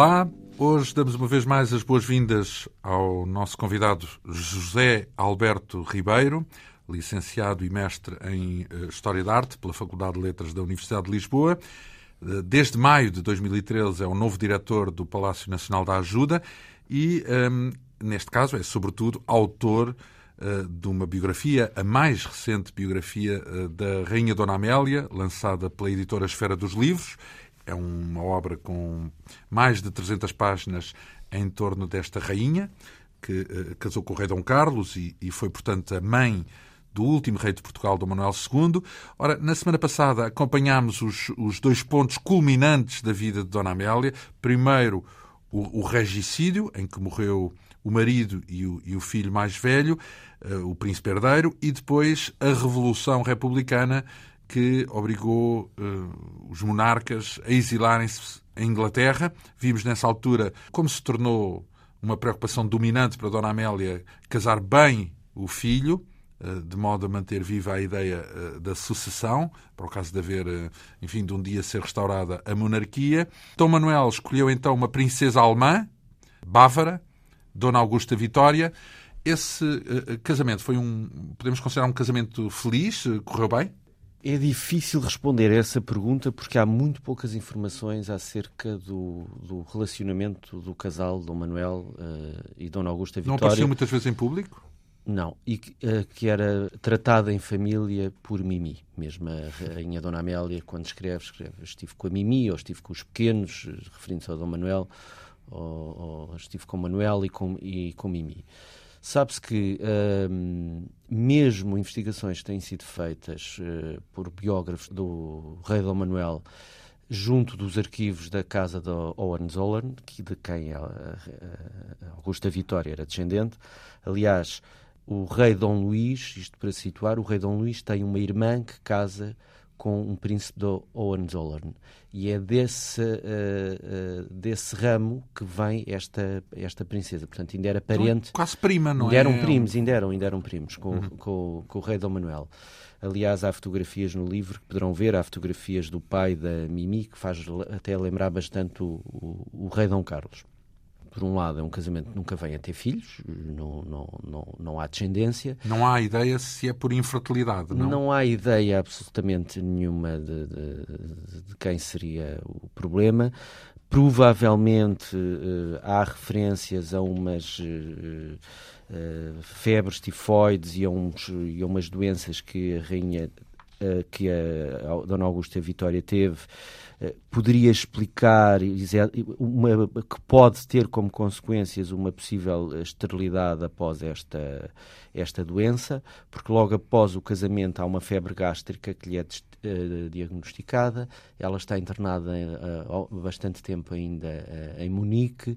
Olá, hoje damos uma vez mais as boas-vindas ao nosso convidado José Alberto Ribeiro, licenciado e mestre em eh, História da Arte pela Faculdade de Letras da Universidade de Lisboa. Eh, desde maio de 2013 é o novo diretor do Palácio Nacional da Ajuda e, ehm, neste caso, é sobretudo autor uh, de uma biografia, a mais recente biografia da Rainha Dona Amélia, lançada pela editora Esfera dos Livros é uma obra com mais de 300 páginas em torno desta rainha, que uh, casou com o rei Dom Carlos e, e, foi, portanto, a mãe do último rei de Portugal, Dom Manuel II. Ora, na semana passada acompanhámos os, os dois pontos culminantes da vida de Dona Amélia. Primeiro, o, o regicídio, em que morreu o marido e o, e o filho mais velho, uh, o príncipe herdeiro, e depois a Revolução Republicana, que obrigou uh, os monarcas a exilarem-se em Inglaterra. Vimos nessa altura como se tornou uma preocupação dominante para Dona Amélia casar bem o filho, uh, de modo a manter viva a ideia uh, da sucessão, para o caso de haver, enfim, de um dia ser restaurada a monarquia. Dom Manuel escolheu então uma princesa alemã, bávara, Dona Augusta Vitória. Esse casamento foi um, podemos considerar um casamento feliz? correu bem? É difícil responder a essa pergunta porque há muito poucas informações acerca do, do relacionamento do casal Dom Manuel uh, e Dona Augusta Vitória. Não apareceu muitas vezes em público? Não, e que, uh, que, era tratada em família por Mimi, mesmo a rainha Dona Amélia, quando escreve, escreve estive com a Mimi, ou estive com os pequenos, referindo-se ao Dom Manuel, ou, ou estive com Manuel e com, e com Mimi. Sabe-se que uh, mesmo investigações que têm sido feitas uh, por biógrafos do rei Dom Manuel junto dos arquivos da casa de Hohenzollern, de quem Augusta Vitória era descendente. Aliás, o rei Dom Luís, isto para situar, o rei Dom Luís tem uma irmã que casa com um príncipe de Hohenzollern. E é desse, uh, uh, desse ramo que vem esta, esta princesa. Portanto, ainda era então, parente. quase prima, não ainda é? eram primos, ainda eram, ainda eram primos com, uhum. com, com o rei Dom Manuel. Aliás, há fotografias no livro que poderão ver, há fotografias do pai da Mimi, que faz até lembrar bastante o, o, o rei Dom Carlos por um lado, é um casamento que nunca vem a ter filhos, não, não, não, não há descendência. Não há ideia se é por infertilidade, não? Não há ideia absolutamente nenhuma de, de, de quem seria o problema. Provavelmente uh, há referências a umas. Uh, uh, febres tifoides e a, uns, e a umas doenças que a rainha, que a, a Dona Augusta Vitória teve, eh, poderia explicar uma, que pode ter como consequências uma possível esterilidade após esta, esta doença, porque logo após o casamento há uma febre gástrica que lhe é uh, diagnosticada, ela está internada uh, bastante tempo ainda uh, em Munique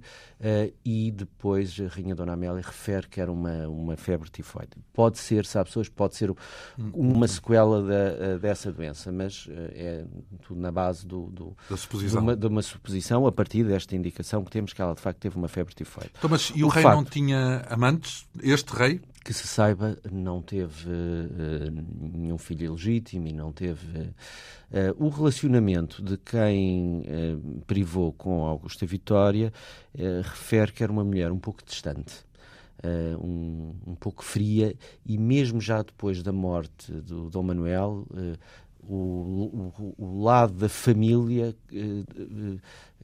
e depois a Rainha Dona Amélia refere que era uma, uma febre tifoide. Pode ser, sabe pessoas, pode ser uma sequela da, dessa doença, mas é tudo na base do, do da suposição. De, uma, de uma suposição a partir desta indicação que temos que ela de facto teve uma febre tifoide. Então, mas e o, o rei facto, não tinha amantes? Este rei? Que se saiba, não teve uh, nenhum filho ilegítimo e não teve. Uh, o relacionamento de quem uh, privou com Augusta Vitória refere que era uma mulher um pouco distante. Um, um, pouco fria e mesmo já depois da morte do Dom Manuel o, o, o, lado da família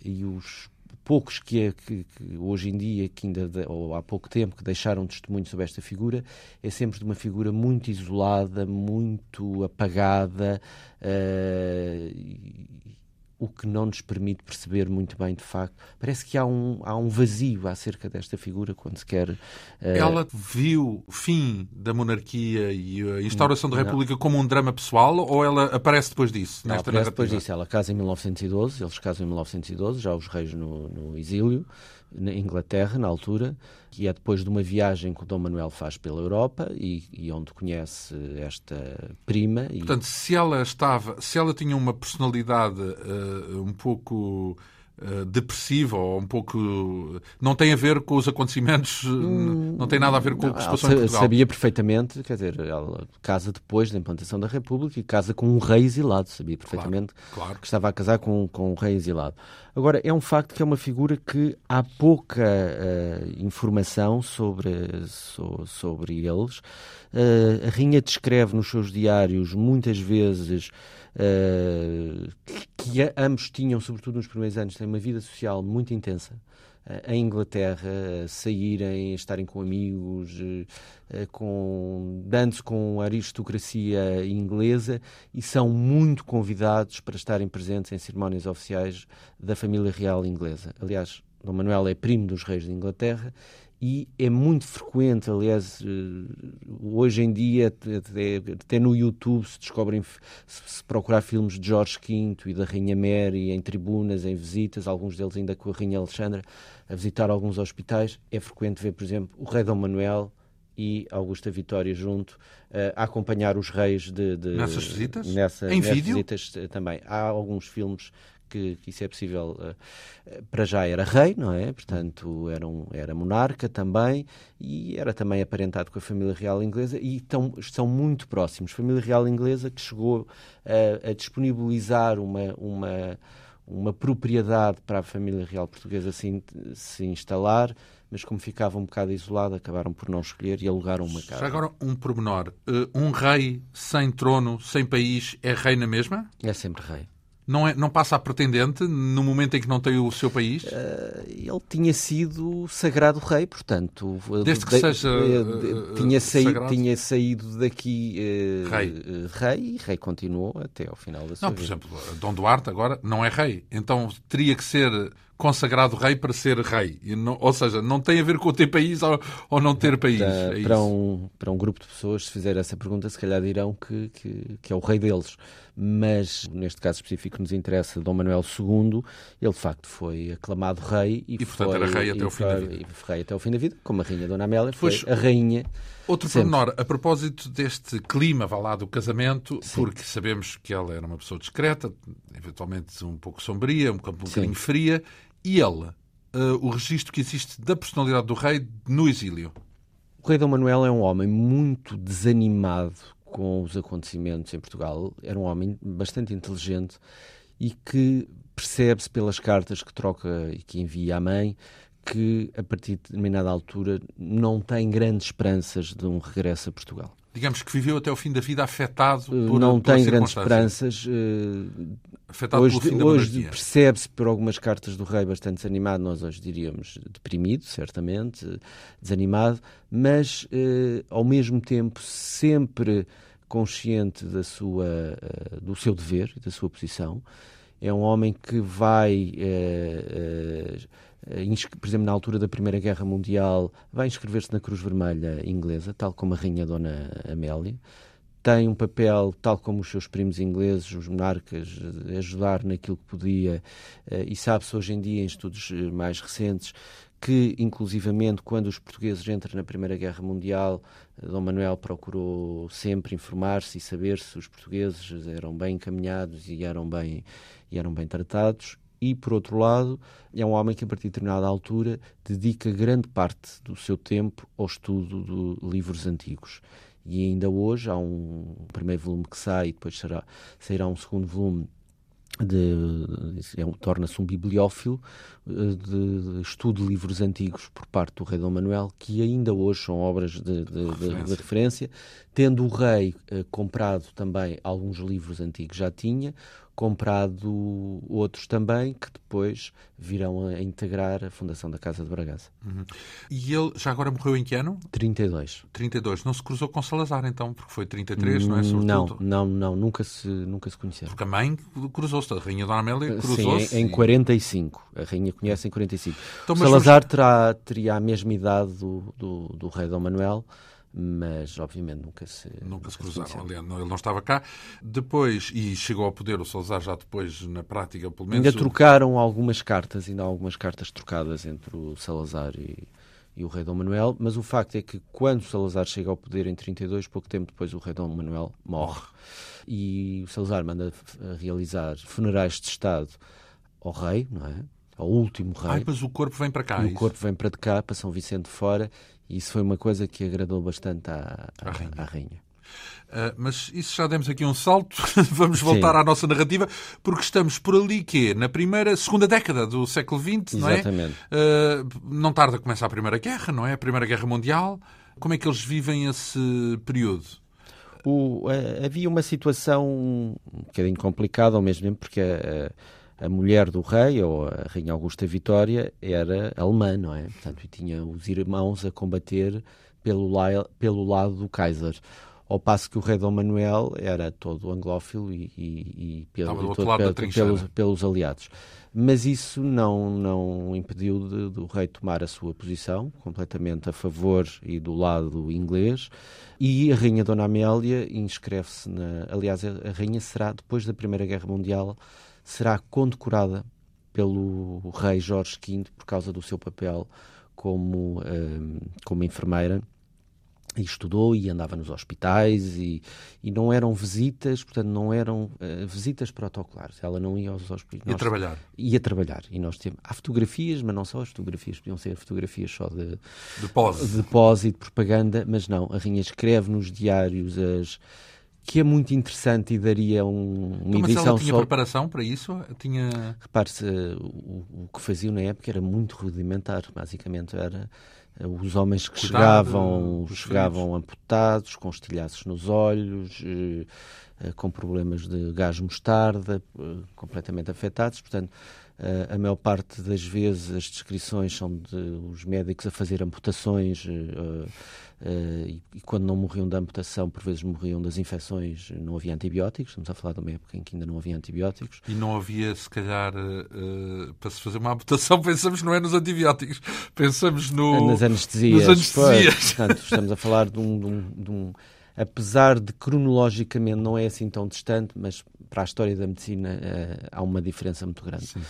e os poucos que, é, que, que, hoje em dia, que ainda ou há pouco tempo, que deixaram testemunho sobre esta figura, é sempre de uma figura muito isolada, muito apagada, uh, o que não nos permite perceber muito bem, de facto. Parece que há um, há um vazio acerca desta figura quando se quer. Uh... Ela viu o fim da monarquia e a instauração da República não. como um drama pessoal ou ela aparece depois disso? Não, aparece depois disso. Ela casa em 1912, eles casam em 1912, já os reis no, no exílio na Inglaterra, na altura, que é depois de uma viagem que o Dom Manuel faz pela Europa e, e onde conhece esta prima. Portanto, se ela estava, se ela tinha uma personalidade uh, um pouco depressiva ou um pouco. Não tem a ver com os acontecimentos, hum, não tem nada a ver com não, o que se passou em Portugal. Sabia perfeitamente, quer dizer, ela casa depois da implantação da República e casa com um rei exilado. Sabia perfeitamente claro, claro. que estava a casar com, com um rei exilado. Agora, é um facto que é uma figura que há pouca uh, informação sobre, so, sobre eles. Uh, a Rainha descreve nos seus diários muitas vezes uh, que, ambos tinham, sobretudo nos primeiros anos, têm uma vida social muito intensa. Uh, em Inglaterra, saírem, estarem com amigos, com, dando-se com a aristocracia inglesa e são muito convidados para estarem presentes em cerimónias oficiais da família real inglesa. Aliás, Dom Manuel é primo dos reis de Inglaterra e é muito frequente, aliás, eh, hoje em dia, até, no YouTube se descobrem, se procurar filmes de Jorge V e da Rainha Mary em tribunas, em visitas, alguns deles ainda com a Rainha Alexandra, a visitar alguns hospitais, é frequente ver, por exemplo, o Rei Dom Manuel e Augusta Vitória junto, uh, a acompanhar os reis de, de nessas visitas? Nessa, em nessas vídeo? visitas também. Há alguns filmes que, que isso é possível. Uh, para já era rei, não é? Portanto, era, um, era monarca também e era também aparentado com a família real inglesa e tão, são muito próximos. Família real inglesa que chegou a, a disponibilizar uma, uma, uma propriedade para a família real portuguesa se, se instalar mas como ficava um bocado isolado, acabaram por não escolher e alugaram uma casa. Já agora um pormenor. Uh, um rei sem trono, sem país, é rei na mesma? É sempre rei não, é, não passa a pretendente no momento em que não tem o seu país? Uh, ele tinha sido sagrado rei, portanto. Desde que de, seja. Uh, tinha, saído, tinha saído daqui uh, rei. rei e rei continuou até ao final da sua não, vida. Não, por exemplo, Dom Duarte agora não é rei. Então teria que ser consagrado rei para ser rei. Não, ou seja, não tem a ver com ter país ou, ou não ter país. Para, é para, um, para um grupo de pessoas, se fizer essa pergunta, se calhar dirão que, que, que, é o rei deles. Mas, neste caso específico, nos interessa Dom Manuel II. Ele, de facto, foi aclamado rei. E, e portanto, foi, era rei até o fim da vida. Rei até o fim da vida, como a rainha Dona Amélia, foi pois, a rainha Outro Sempre. pormenor, a propósito deste clima, vá lá, do casamento, Sim. porque sabemos que ela era uma pessoa discreta, eventualmente um pouco sombria, um, um bocadinho fria, e ele, uh, o registro que existe da personalidade do rei no exílio? O rei Dom Manuel é um homem muito desanimado com os acontecimentos em Portugal. Era um homem bastante inteligente e que percebe-se pelas cartas que troca e que envia à mãe que, a partir de determinada altura, não tem grandes esperanças de um regresso a Portugal digamos que viveu até o fim da vida afetado eh, por Não tem grandes esperanças. Uh, afetado hoje, pelo fim da Hoje percebe-se por algumas cartas do rei bastante desanimado, nós hoje diríamos deprimido, certamente, desanimado, mas uh, ao mesmo tempo sempre consciente da sua, uh, do seu dever e da sua posição. É um homem que vai eh, por exemplo, na altura da Primeira Guerra Mundial, vai inscrever-se na Cruz Vermelha inglesa, tal como a Rainha Dona Amélia. Tem um papel, tal como os seus primos ingleses, os monarcas, de ajudar naquilo que podia, eh, e sabe-se hoje em dia, em estudos eh, mais recentes, que, inclusivamente, quando os portugueses entram na Primeira Guerra Mundial, Dom Manuel procurou sempre informar-se e saber se os portugueses eram bem encaminhados e eram bem, e eram bem tratados e, por outro lado, é um homem que, a partir de determinada altura, dedica grande parte do seu tempo ao estudo de livros antigos. E ainda hoje há um primeiro volume que sai, e depois será, sairá um segundo volume é, torna-se um bibliófilo eh, de, de, estudo de livros antigos por parte do rei Dom Manuel, que ainda hoje são obras de, de referência. referência. tendo o rei eh, comprado também alguns livros antigos, já tinha, comprado outros também, que depois virão a integrar a fundação da Casa de Bragança. Uhum. E ele já agora morreu em que ano? 32. 32. Não se cruzou com Salazar, então, porque foi 33, não é? Sobretudo. Não, não, não, nunca se, nunca se conheceram. Porque a mãe cruzou-se, a Rainha Dona Amélia cruzou-se. Sim, em, em 45. A Rainha conhece em 45. Então, Salazar vamos... terá, teria a mesma idade do, do, do rei Dom Manuel, mas obviamente nunca se nunca se cruzaram. Aliás, ele não estava cá. Depois, e chegou ao poder o Salazar já depois, na prática, pelo menos. Ainda trocaram algumas cartas, ainda há algumas cartas trocadas entre o Salazar e, e o rei Dom Manuel, mas o facto é que quando o Salazar chega ao poder em 32, pouco tempo depois o rei Dom Manuel morre. E o Salazar manda realizar funerais de Estado ao rei, não é? ao último rei. Ah, mas o corpo vem para cá. E é o corpo vem para cá, para São Vicente fora, isso foi uma coisa que agradou bastante à, à, à rainha. À rainha. Uh, mas isso já demos aqui um salto. Vamos voltar Sim. à nossa narrativa, porque estamos por ali que na primeira, segunda década do século XX, não é? Exatamente. Uh, não tarda a começar a Primeira Guerra, não é? A Primeira Guerra Mundial. Como é que eles vivem esse período? O, uh, havia uma situação um bocadinho complicada ao mesmo tempo, porque a, a, mulher do rei, ou a Rainha Augusta Vitória, era alemã, não é? Portanto, e tinha os irmãos a combater pelo, la, pelo lado do Kaiser ao passo que o rei Dom Manuel era todo anglófilo e, e, e pelo, todo, pelo, pelos, pelos, aliados. Mas isso não, não impediu do rei tomar a sua posição, completamente a favor e do lado inglês, e a rainha Dona Amélia inscreve-se na... Aliás, a rainha será, depois da Primeira Guerra Mundial, será condecorada pelo rei Jorge V por causa do seu papel como, um, como enfermeira e estudou e andava nos hospitais e, e não eram visitas, portanto não eram uh, visitas protocolares. Ela não ia aos hospitais. Ia trabalhar. Ia trabalhar. E nós temos, há fotografias, mas não só as fotografias, podiam ser fotografias só de, de pose. de pose e de propaganda, mas não. A Rainha escreve nos diários as que é muito interessante e daria um, uma então, edição mas ela tinha só... preparação para isso? Tinha... Repare-se, o, o que faziam na época era muito rudimentar, basicamente era os homens que chegavam, chegavam amputados, com estilhaços nos olhos, eh, eh, com problemas de gás mostarda, eh, completamente afetados. Portanto, a maior parte das vezes as descrições são de os médicos a fazer amputações e, quando não morriam da amputação, por vezes morriam das infecções, não havia antibióticos. Estamos a falar de uma época em que ainda não havia antibióticos. E não havia, se calhar, para se fazer uma amputação, pensamos não é nos antibióticos, pensamos no... nas anestesias. Nas anestesias. Portanto, estamos a falar de um, de um, de um apesar de cronologicamente não é assim tão distante, mas para a história da medicina uh, há uma diferença muito grande. Sim.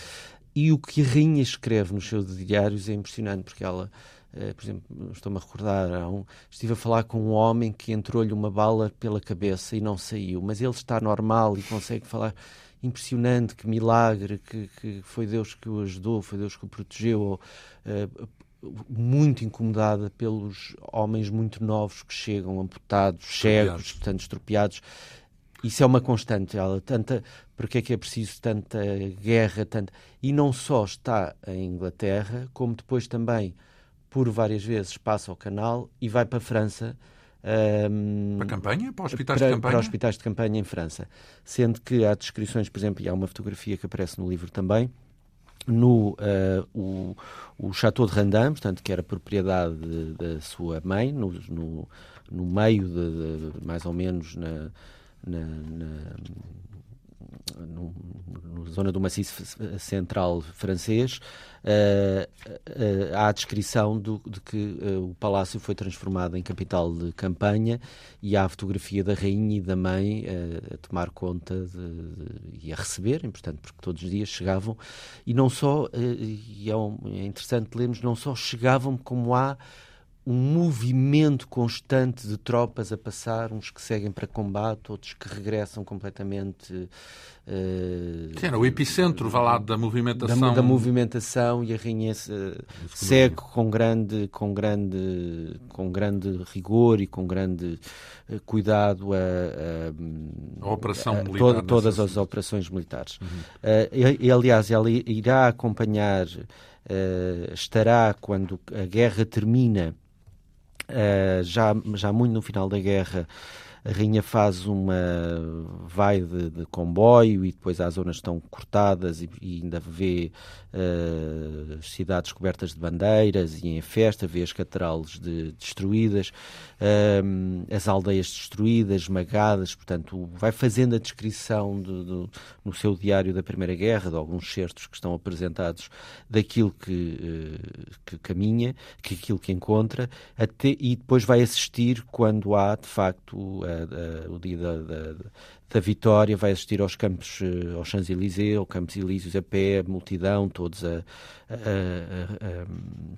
E o que a Rainha escreve nos seus diários é impressionante, porque ela, uh, por exemplo, estou-me a recordar, um, estive a falar com um homem que entrou-lhe uma bala pela cabeça e não saiu, mas ele está normal e consegue falar. Impressionante, que milagre, que, que foi Deus que o ajudou, foi Deus que o protegeu. Uh, muito incomodada pelos homens muito novos que chegam amputados, cegos, portanto estropiados. Isso é uma constante. Ela tanta, porque é que é preciso tanta guerra, tanta e não só está em Inglaterra, como depois também por várias vezes passa o canal e vai para a França. Um, para a campanha? Para hospitais para, de campanha? Para hospitais de campanha em França. Sendo que há descrições, por exemplo, e há uma fotografia que aparece no livro também, no uh, o, o Chateau de Randam, portanto, que era propriedade da sua mãe, no, no, no meio de, de, mais ou menos na, na, na no, na zona do maciço central francês, uh, uh, há a descrição do, de que uh, o palácio foi transformado em capital de campanha e há a fotografia da rainha e da mãe a tomar conta de, de, e a receberem, portanto, porque todos os dias chegavam, e não só, e é, um, é interessante lermos, não só chegavam como há um movimento constante de tropas a passar, uns que seguem para combate, outros que regressam completamente. Uh, era o epicentro, vá lá, da movimentação. Da, da movimentação e a rainha uh, segue com grande, com, grande, com grande rigor e com grande uh, cuidado a, a, a operação a, militar. To, todas as operações militares. Uhum. E, e, aliás, ela irá acompanhar, estará quando a guerra termina já, já muito no final da guerra, a rainha faz uma vai de, de, comboio e depois as zonas estão cortadas e, e ainda vê uh, cidades cobertas de bandeiras e em festa vê as catedrais de, destruídas, uh, as aldeias destruídas, esmagadas, portanto vai fazendo a descrição de, de, no seu diário da Primeira Guerra, de alguns certos que estão apresentados daquilo que, uh, que caminha, que aquilo que encontra, até, e depois vai assistir quando há de facto o dia da, da, da, vitória, vai assistir aos campos, eh, aos Champs-Élysées, aos Campos Elíseos a pé, multidão, todos a, a, a,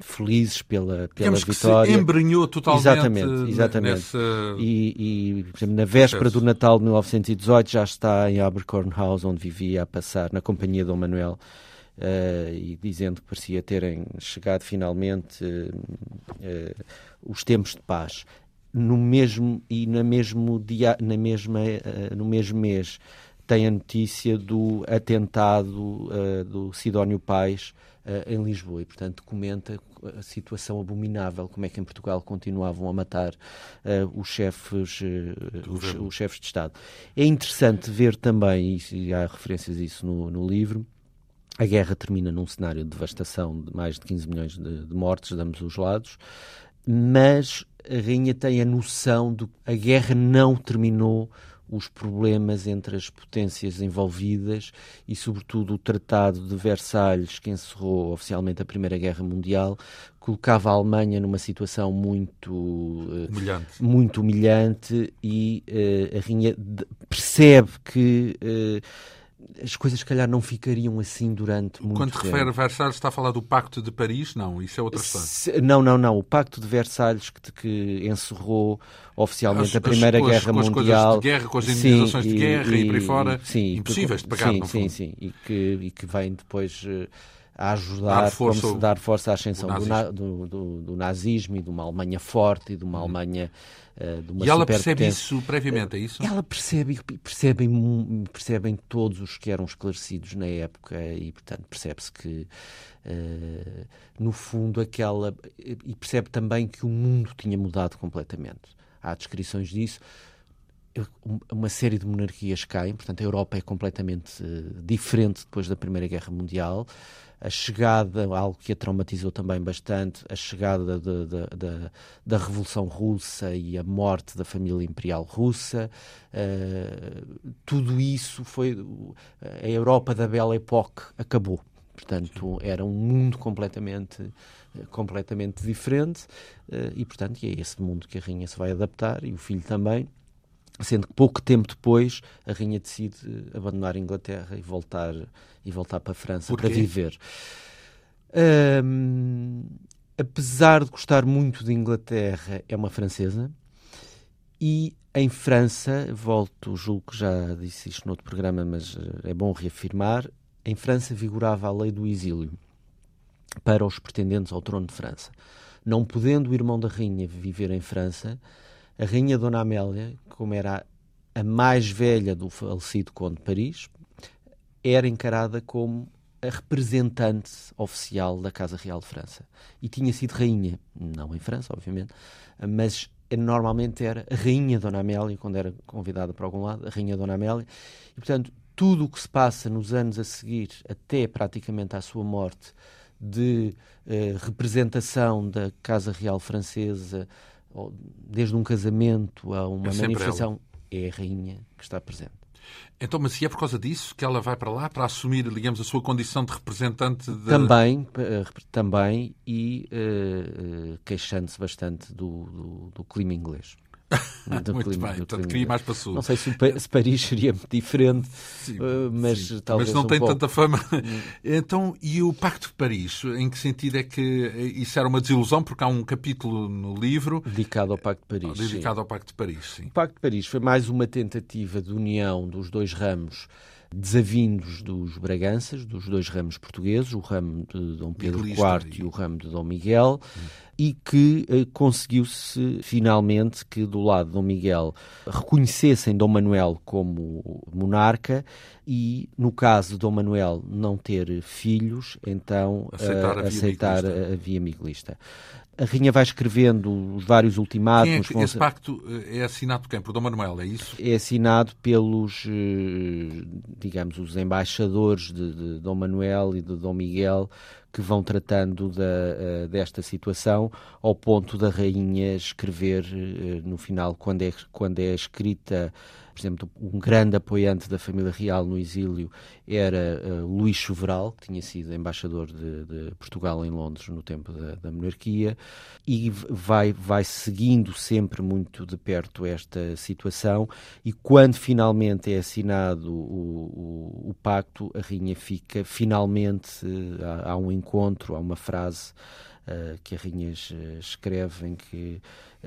felizes pela, pela Digamos vitória. Que se embrenhou totalmente. Exatamente, exatamente. Nessa... E, e, por exemplo, na véspera do Natal de 1918 já está em Abercorn House, onde vivia a passar, na companhia de Dom Manuel. uh, e dizendo que parecia terem chegado finalmente uh, os tempos de paz. No mesmo e na mesmo dia, na mesma, no mesmo mês tem a notícia do atentado do Sidónio Pais em Lisboa e, portanto, comenta a situação abominável, como é que em Portugal continuavam a matar uh, os, chefes, uh, os, os, chefes de Estado. É interessante ver também, e há referências a isso no, no livro, a guerra termina num cenário de devastação de mais de 15 milhões de, de mortes de ambos os lados, mas a rainha tem a noção de que a guerra não terminou os problemas entre as potências envolvidas e, sobretudo, o Tratado de Versalhes, que encerrou oficialmente a Primeira Guerra Mundial, colocava a Alemanha numa situação muito humilhante, uh, muito humilhante e uh, a Rainha percebe que. Uh, as coisas, se calhar, não ficariam assim durante muito Quando tempo. refere a Versalhes, está a falar do Pacto de Paris? Não, isso é outra história. Não, não, não. O Pacto de Versalhes, que, que encerrou oficialmente as, a Primeira as, Guerra com Mundial. As de guerra, com as indenizações de guerra e, e por aí fora, sim, impossíveis de pagar, Sim, sim, sim. E que, e que vem depois uh, a ajudar, dar força, como se dar força à ascensão do nazismo. Do, do, do, nazismo e de uma Alemanha forte e de uma hum. Alemanha de uma E ela percebe isso previamente, é isso? Ela percebe, percebem, percebem todos os que eram esclarecidos na época e, portanto, percebe-se que Uh, no fundo, aquela. E percebe também que o mundo tinha mudado completamente. Há descrições disso. Uma série de monarquias caem, portanto, a Europa é completamente uh, diferente depois da Primeira Guerra Mundial. A chegada, algo que a traumatizou também bastante, a chegada de, de, de, da Revolução Russa e a morte da família imperial russa. Uh, tudo isso foi. A Europa da Belle Époque acabou. Portanto, era um mundo completamente, completamente diferente e, portanto, é esse mundo que a rainha se vai adaptar e o filho também, sendo que pouco tempo depois a rainha decide abandonar a Inglaterra e voltar, e voltar para a França para viver. Um, apesar de gostar muito de Inglaterra, é uma francesa e em França, volto, julgo que já disse isto no outro programa, mas é bom reafirmar, em França vigorava a lei do exílio para os pretendentes ao trono de França. Não podendo o irmão da rainha viver em França, a rainha Dona Amélia, como era a mais velha do falecido conde de Paris, era encarada como a representante oficial da Casa Real de França. E tinha sido rainha, não em França, obviamente, mas normalmente era a rainha Dona Amélia, quando era convidada para algum lado, a rainha Dona Amélia. E, portanto, tudo o que se passa nos anos a seguir, até praticamente à sua morte, de eh, representação da Casa Real Francesa, desde um casamento a uma é manifestação, é a rainha que está presente. Então, mas se é por causa disso que ela vai para lá para assumir, digamos, a sua condição de representante de... Também, também e uh, queixando-se bastante do, do, do clima inglês. Muito clima, bem, portanto queria mais para sul. Não sei se, se Paris seria diferente, sim, uh, mas sim. talvez Mas não um tem pouco. tanta fama. então, e o Pacto de Paris? Em que sentido é que isso era uma desilusão? Porque há um capítulo no livro... Dedicado ao Pacto de Paris. Dedicado sim. ao Pacto de Paris, sim. O Pacto de Paris foi mais uma tentativa de união dos dois ramos desavindos dos Braganças, dos dois ramos portugueses, o ramo de Dom Pedro IV e... o ramo de Dom Miguel, hum. e que eh, conseguiu-se finalmente que do lado de Dom Miguel reconhecessem Dom Manuel como monarca e, no caso de Dom Manuel não ter filhos, então aceitar, uh, a, via aceitar a, a via miguelista. A Rainha vai escrevendo os vários ultimatos. Quem é que, esse pacto é assinado por quem? Por Dom Manuel, é isso? É assinado pelos, digamos, os embaixadores de, de Dom Manuel e de Dom Miguel que vão tratando da, desta situação, ao ponto da Rainha escrever no final, quando é, quando é escrita por exemplo, um grande apoiante da família real no exílio era uh, Luís Choveral, que tinha sido embaixador de, de Portugal em Londres no tempo da, da, monarquia, e vai, vai seguindo sempre muito de perto esta situação. E quando finalmente é assinado o, o, o pacto, a rainha fica finalmente. Uh, há, há um encontro, há uma frase que a Rainha escreve, em que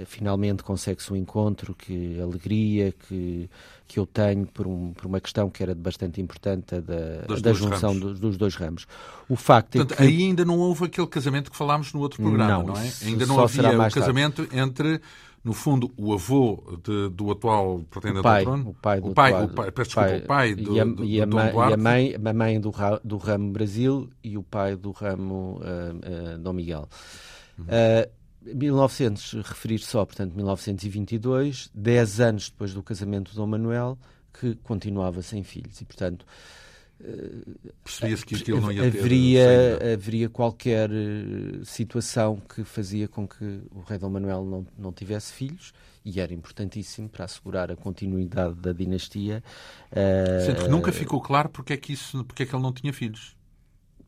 finalmente consegue-se um encontro, que alegria que, que eu tenho por, um, por uma questão que era bastante importante, da, da junção dos, dos, dois ramos. O facto Portanto, é que... aí ainda não houve aquele casamento que falámos no outro programa, não, não é? Ainda não havia o casamento tarde. entre no fundo, o avô de, do atual pretendente ao trono, o pai, do o pai, atual, o pai, peço desculpa, pai, o pai do, e a, do, e a, do mãe, e a mãe, a mãe do, do ramo Brasil e o pai do ramo uh, uh, Dom Miguel. Uhum. Uh, 1900, referir só, portanto, 1922, 10 anos depois do casamento de Dom Manuel, que continuava sem filhos. E, portanto, percebia-se que aquilo não ia haveria, ter haveria qualquer eh, situação que fazia com que o rei Dom Manuel não, não tivesse filhos e era importantíssimo para assegurar a continuidade da dinastia. Sendo que nunca ficou claro porque é que, isso, porque é que ele não tinha filhos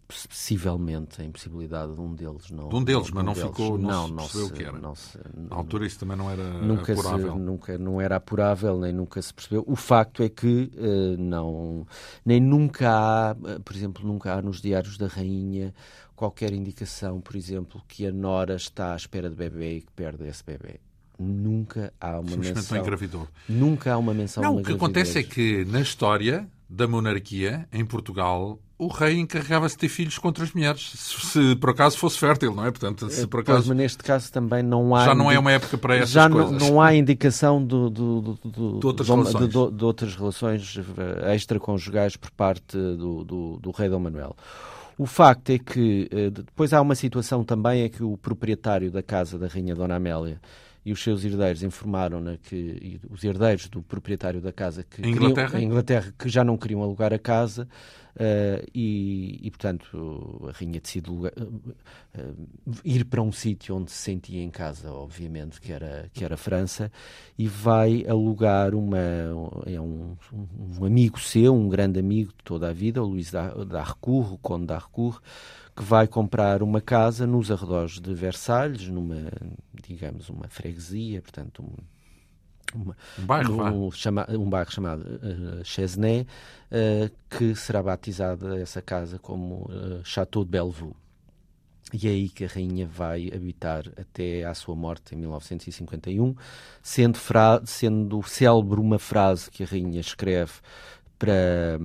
possivelmente a impossibilidade de um deles não de um deles de mas não deles, ficou não, não, se percebeu o que era não se, na altura isso também não era nunca apurável se, nunca não era apurável nem nunca se percebeu o facto é que uh, não nem nunca há por exemplo nunca há nos diários da rainha qualquer indicação por exemplo que a nora está à espera de bebê e que perde esse bebê nunca há uma menção. Não engravidou. Nunca há uma menção. Não, o que acontece é que na história da monarquia em Portugal o rei encarregava-se de ter filhos contra as mulheres, se, se, por acaso fosse fértil, não é? Portanto, se por acaso... Pois, mas neste caso também não há... Já não é uma época para essas já coisas. Já não há indicação do, do, do, de, outras relações. De, de, outras relações eh, extraconjugais por parte do, do, do rei Dom Manuel. O facto é que eh, depois há uma situação também é que o proprietário da casa da Rainha Dona Amélia e os seus herdeiros informaram-na que os herdeiros do proprietário da casa que em Inglaterra? Queriam, em Inglaterra que já não queriam alugar a casa Uh, e, e, portanto, a rainha decide uh, uh, ir para um sítio onde se sentia em casa, obviamente, que era, que era França, e vai alugar uma, é um, um amigo seu, um grande amigo de toda a vida, o Luís d'Harcourt, o conde d'Harcourt, que vai comprar uma casa nos arredores de Versalhes, numa, digamos, uma freguesia, portanto, um, uma, um, bairro, um, chama, um bairro chamado uh, Chesnay, uh, que será batizada essa casa como uh, Château de Bellevue. E é aí que a rainha vai habitar até à sua morte em 1951, sendo, fra sendo célebre uma frase que a rainha escreve para,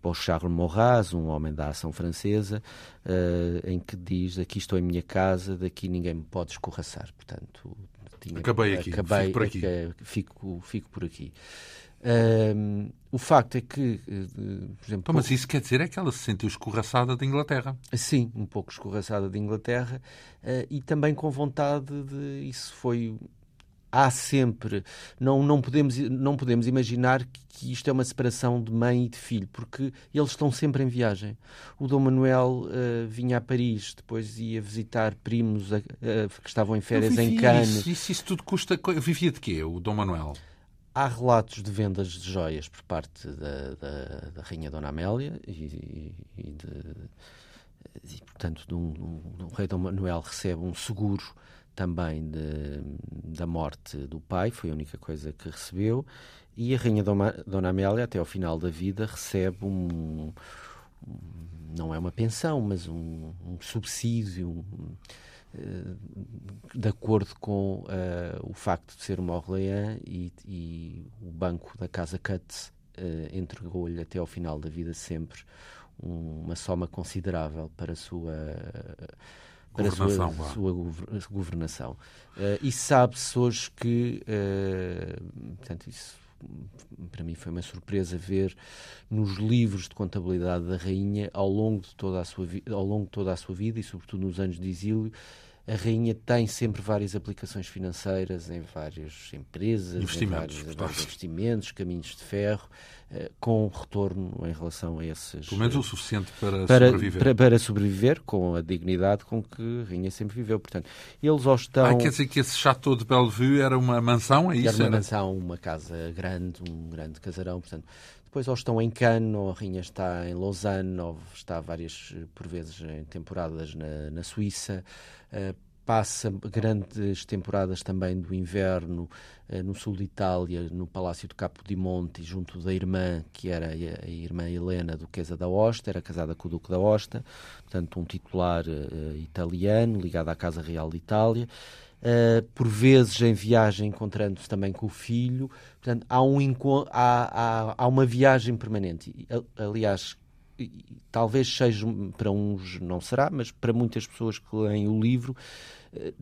para o Charles Maurras, um homem da ação francesa, uh, em que diz: Aqui estou em minha casa, daqui ninguém me pode escorraçar. Portanto, tinha, acabei aqui, acabei, fico por aqui. Fico, fico por aqui. Um, o facto é que, eh, por exemplo. Então, mas isso quer dizer é que ela se sentiu escorraçada de Inglaterra? Sim, um pouco escorraçada de Inglaterra uh, e também com vontade de. Isso foi há sempre, não, não, podemos, não podemos imaginar que isto é uma separação de mãe e de filho, porque eles estão sempre em viagem. O Dom Manuel uh, vinha a Paris, depois ia visitar primos uh, que estavam em férias em Cannes. Isso, isso, isso, tudo custa. Vivia de quê, o Dom Manuel? Há relatos de vendas de joias por parte da, da, da Rainha Dona Amélia e, e, de, e portanto, de um, um, o rei Dom Manuel recebe um seguro também de, da morte do pai, foi a única coisa que recebeu, e a Rainha Dona, Dona Amélia, até ao final da vida, recebe um, um não é uma pensão, mas um, um subsídio, um, uh, de acordo com uh, o facto de ser uma Orleans e, e o banco da Casa Cutts uh, entregou-lhe até ao final da vida sempre uma soma considerável para a sua para a sua, sua governação. Uh, e sabe-se hoje que, uh, portanto, isso para mim foi uma surpresa ver nos livros de contabilidade da rainha ao longo de toda a sua ao longo de toda a sua vida e sobretudo nos anos de exílio a rainha tem sempre várias aplicações financeiras em várias empresas, investimentos, em vários, vários investimentos, caminhos de ferro, uh, com retorno em relação a esses. Pelo menos o suficiente para, para sobreviver. Para, para, sobreviver com a dignidade com que a rainha sempre viveu. Portanto, eles ou estão. Ah, quer dizer que esse chateau de Bellevue era uma mansão, é isso? Era uma era? mansão, uma casa grande, um grande casarão, portanto. Depois ou estão em Cannes, ou a Rainha está em Lausanne, ou está várias, por vezes, em temporadas na, na Suíça. Uh, passa grandes temporadas também do inverno uh, no sul de Itália, no Palácio do Capo di Monte, junto da irmã, que era a, a irmã Helena, duquesa da Osta, era casada com o Duque da Osta, portanto um titular uh, italiano ligado à Casa Real de Itália. Uh, por vezes em viagem encontrando-se também com o filho. Portanto, há, um, há, há, há uma viagem permanente. Aliás, talvez seja, para uns não será, mas para muitas pessoas que leem o livro, eh,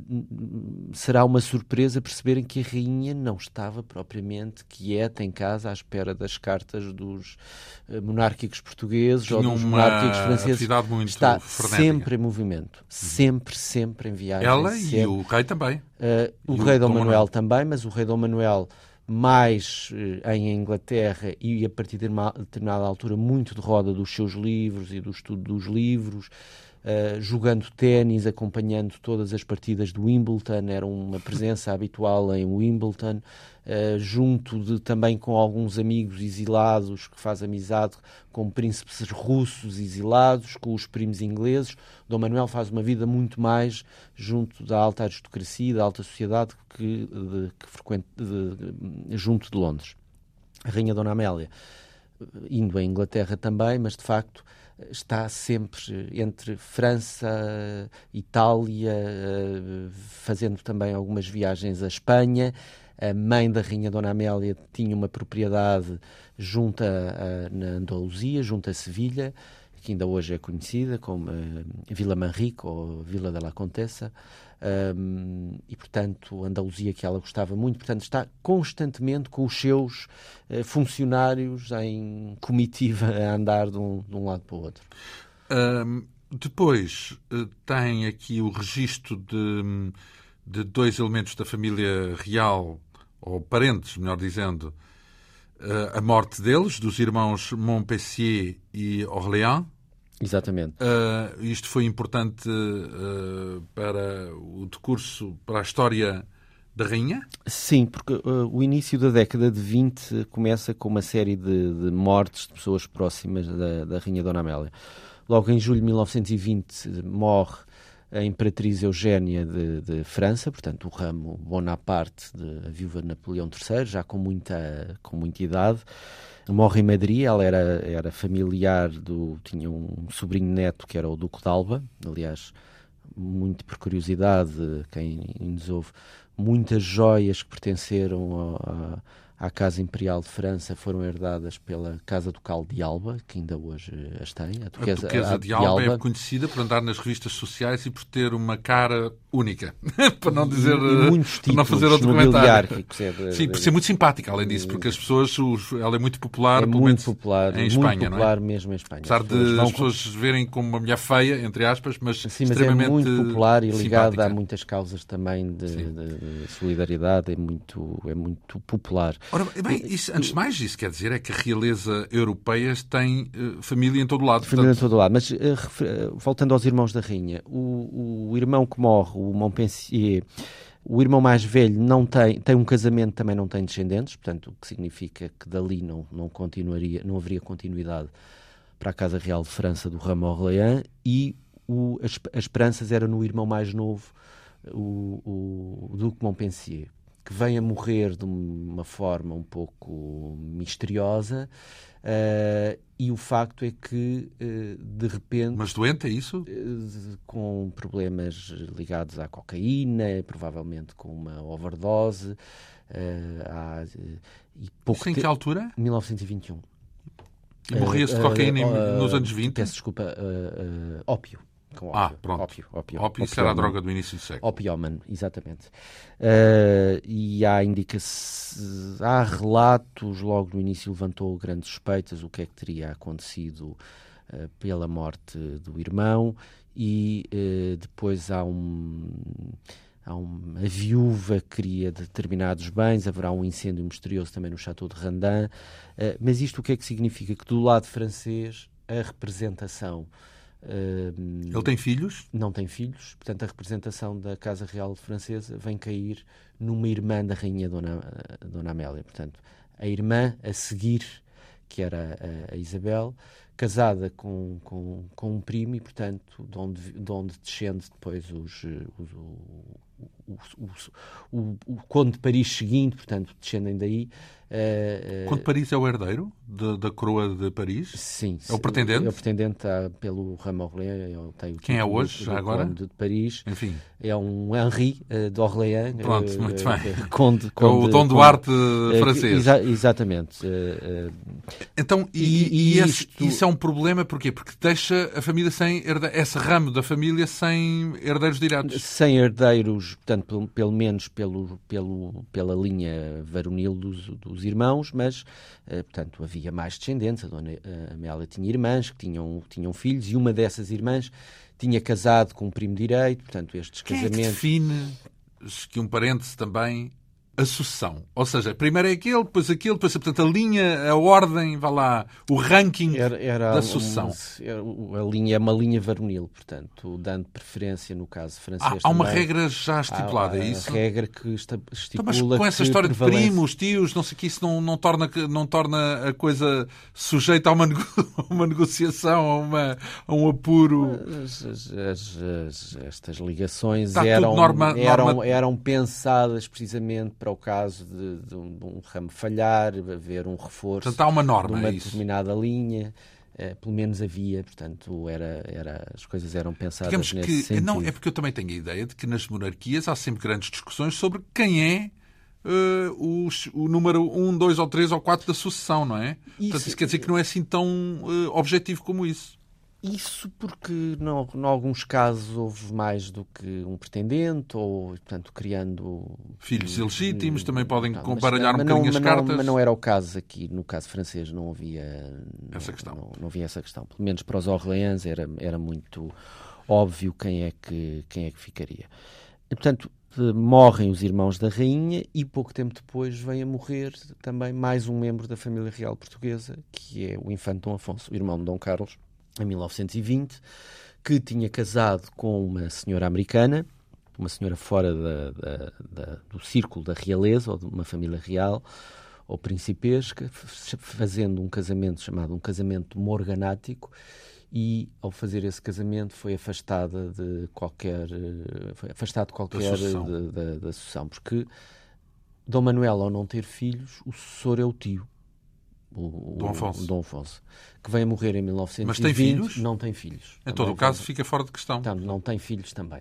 será uma surpresa perceberem que a rainha não estava propriamente quieta em casa à espera das cartas dos eh, monárquicos portugueses Tinha ou dos monárquicos franceses. Muito Está frenética. sempre em movimento, sempre, sempre em viagem. Ela sempre. e o rei também. Uh, o e rei o Dom Manuel. Manuel também, mas o rei Dom Manuel mais uh, em Inglaterra e a partir de uma determinada altura muito de roda dos seus livros e do estudo dos livros, uh, jogando ténis, acompanhando todas as partidas do Wimbledon, era uma presença habitual em Wimbledon, uh, junto de, também com alguns amigos exilados que faz amizade com príncipes russos exilados, com os primos ingleses. Dom Manuel faz uma vida muito mais junto da alta aristocracia, da alta sociedade que, de, que de, junto de Londres. A Rainha Dona Amélia, indo à Inglaterra também, mas de facto está sempre entre França, Itália, fazendo também algumas viagens à Espanha. A mãe da Rainha Dona Amélia tinha uma propriedade junto a, a, na Andaluzia, junto a Sevilha, que ainda hoje é conhecida como uh, Vila Manrique ou Vila da la Contessa. Um, e, portanto, Andaluzia que ela gostava muito, portanto, está constantemente com os seus uh, funcionários em comitiva a andar de um, de um lado para o outro. Um, depois uh, tem aqui o registro de, de dois elementos da família real, ou parentes, melhor dizendo, a morte deles, dos irmãos Montpensier e Orléans. Exatamente. Uh, isto foi importante uh, para o decurso, para a história da rainha? Sim, porque uh, o início da década de 20 começa com uma série de, de mortes de pessoas próximas da, da rainha Dona Amélia. Logo em julho de 1920 morre a Imperatriz Eugénia de, de, França, portanto o ramo Bonaparte, de, a viúva de Napoleão III, já com muita, com muita idade morre em Madrid, ela era, era familiar do. tinha um sobrinho neto que era o Duque de Alba, aliás, muito por curiosidade, quem nos ouve, muitas joias que pertenceram a, à Casa Imperial de França foram herdadas pela Casa Ducal de Alba, que ainda hoje as tem. A Duquesa, a Duquesa a, de, Alba de, Alba é conhecida por andar nas revistas sociais e por ter uma cara única, para não dizer, e, e muitos para não fazer outro comentário. É de, Sim, por ser muito simpática, além disso, porque as pessoas, os, ela é muito popular, é muito popular, em muito Espanha, popular não é? mesmo em Espanha. Apesar de as pessoas, as pessoas verem como uma mulher feia, entre aspas, mas Sim, extremamente mas é muito popular e ligada simpática. a muitas causas também de, de, solidariedade, é muito, é muito popular. Ora, bem, isso, antes de mais, isso quer dizer é que a realeza europeia tem uh, família em todo lado. Família portanto... em todo lado. Mas, uh, voltando aos irmãos da rainha, o, o irmão que morre, o Montpensier, o irmão mais velho não tem, tem um casamento, também não tem descendentes, portanto, o que significa que dali não, não continuaria, não haveria continuidade para a Casa Real de França do ramo Orléans e o, as, as esperanças eram no irmão mais novo, o, o Duque Montpensier, que vem a morrer de uma forma um pouco misteriosa. Uh, e o facto é que, uh, de repente. Mas doente, é isso? Uh, com problemas ligados à cocaína, provavelmente com uma overdose. Há, e pouco Isso em que altura? 1921. E morria-se de cocaína nos anos 20? Peço desculpa, ópio. Com ópio. Ah, pronto. Ópio, ópio, ópio isso era a droga do início do século. Opioman, exatamente. Uh, e há indica há relatos, logo no início levantou grandes suspeitas o que é que teria acontecido uh, pela morte do irmão e uh, depois há um há uma a viúva que queria determinados bens, haverá um incêndio misterioso também no Chateau de Randin, mas isto o que é que significa? Que do lado francês a representação Uh, Ele tem filhos? Não tem filhos, portanto a representação da Casa Real Francesa vem cair numa irmã da Rainha Dona, Dona Amélia. Portanto, a irmã a seguir, que era a, a Isabel, casada com, com, com um primo e, portanto, de onde, de onde descende depois os, os o, o, o, Conde de Paris seguinte, portanto, descendem daí. Uh, Conde de Paris é o herdeiro de, da coroa de Paris? Sim. É o pretendente? É o pretendente pelo ramo Orléans. Quem é hoje, já agora? Conde de Paris. Enfim. É um Henri uh, de Orléans. Pronto, muito bem. Conde, conde, é o Dom Duarte francês. Exa exatamente. então, e, e, e isto... isso é um problema porquê? Porque deixa a família sem herdeiro, esse ramo da família sem herdeiros diretos. Sem herdeiros, portanto, pelo, pelo menos pelo, pelo, pela linha varonil dos, dos irmãos, mas, uh, portanto, havia mais descendentes. A dona uh, Amélia tinha irmãs que tinham, tinham filhos e uma dessas irmãs tinha casado com um primo direito, portanto, estes Quem casamentos... É que define que um parente também a sucessão. Ou seja, primeiro é aquele, depois aquele, depois, portanto, a linha, a ordem, vá lá, o ranking era, era da sucessão. Um, a linha é uma linha varonil, portanto, dando preferência no caso francês. Há, há uma regra já estipulada, há, é isso? Regra que estipula. Então, mas com essa história de primos, tios, não sei o que, isso não, não, torna, não torna a coisa sujeita a uma, uma negociação, a, uma, a um apuro. As, as, as, estas ligações eram, norma, eram, norma... eram pensadas precisamente para o caso de, de, um, de um, ramo falhar, haver um reforço portanto, há uma norma, de uma é determinada linha. Uh, pelo menos havia, portanto, era, era, as coisas eram pensadas Digamos nesse que, sentido. Não, é porque eu também tenho a ideia de que nas monarquias há sempre grandes discussões sobre quem é uh, os, o número 1, 2 ou 3 ou 4 da sucessão, não é? Isso, Portanto, isso quer dizer que não é assim tão uh, objetivo como isso. Isso porque, em alguns casos, houve mais do que um pretendente, ou, portanto, criando... Filhos ilegítimos, também podem não, comparalhar mas, um bocadinho as cartas. Não, mas não era o caso aqui. No caso francês não havia... Essa questão. Não, não havia essa questão. Pelo menos para os Orleans era, era muito óbvio quem é que, quem é que ficaria. E, portanto, morrem os irmãos da rainha e pouco tempo depois vem a morrer também mais um membro da família real portuguesa, que é o infante Dom Afonso, o irmão de Dom Carlos, em 1920, que tinha casado com uma senhora americana, uma senhora fora da, da, da, do círculo da realeza ou de uma família real ou principesca, fazendo um casamento chamado um casamento morganático e ao fazer esse casamento foi afastada de qualquer foi afastado de qualquer da sucessão. Da, da sucessão porque Dom Manuel ao não ter filhos o sucessor é o tio o, Dom Afonso. Dom Afonso, que vem a morrer em 1920. Mas tem filhos? Não tem filhos. Em todo o caso, fica fora de questão. Portanto, não tem filhos também.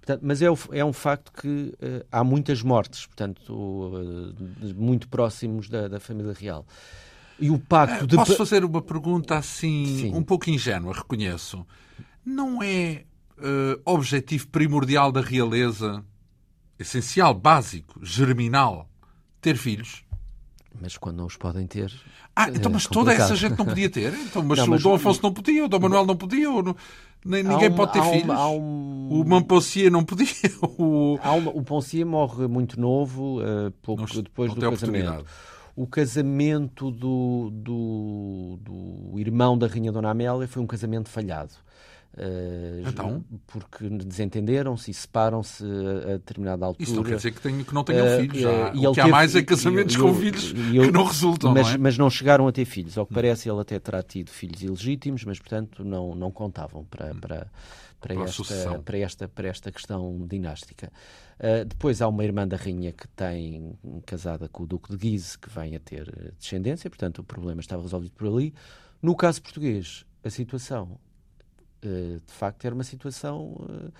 Portanto, mas é, é, um facto que uh, há muitas mortes, portanto, uh, muito próximos da, da, família real. E o pacto de... Posso fazer uma pergunta assim, Sim. um pouco ingênua, reconheço. Não é uh, objetivo primordial da realeza, essencial, básico, germinal, ter filhos? Mas quando não os podem ter. Ah, então, mas é toda essa gente não podia ter? Então, mas, não, mas o Dom Afonso não podia, o Dom Manuel não podia, ou não, nem, ninguém um, pode ter filhos. Um, um... O Montpensier não podia. O, o Poncier morre muito novo, uh, pouco não, depois do casamento. O casamento do, do, do irmão da Rainha Dona Amélia foi um casamento falhado. Uh, então? Porque desentenderam-se e separam-se a, determinada altura. Isso não quer dizer que, tenho, que não tenham uh, filhos. Já. Uh, o que há mais é casamentos com filhos que não resultam. Mas não, é? mas não chegaram a ter filhos. Ao que parece, ele até terá tido filhos ilegítimos, mas, portanto, não, não contavam para, para, para, para esta, para, esta, para esta questão dinástica. Uh, depois há uma irmã da rainha que tem casada com o Duque de Guise, que vem a ter descendência, portanto, o problema estava resolvido por ali. No caso português, a situação eh, de facto era uma situação eh,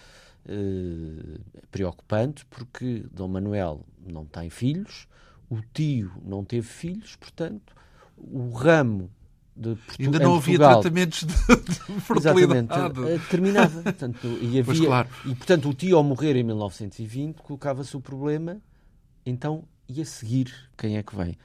eh, preocupante porque Dom Manuel não tem filhos, o tio não teve filhos, portanto, o ramo Ainda não havia Portugal, tratamentos de, de fertilidade. Exatamente, terminava. Portanto, e, havia, claro. e, portanto, o tio, ao morrer em 1920, colocava-se o problema, então, e a seguir, quem é que vem?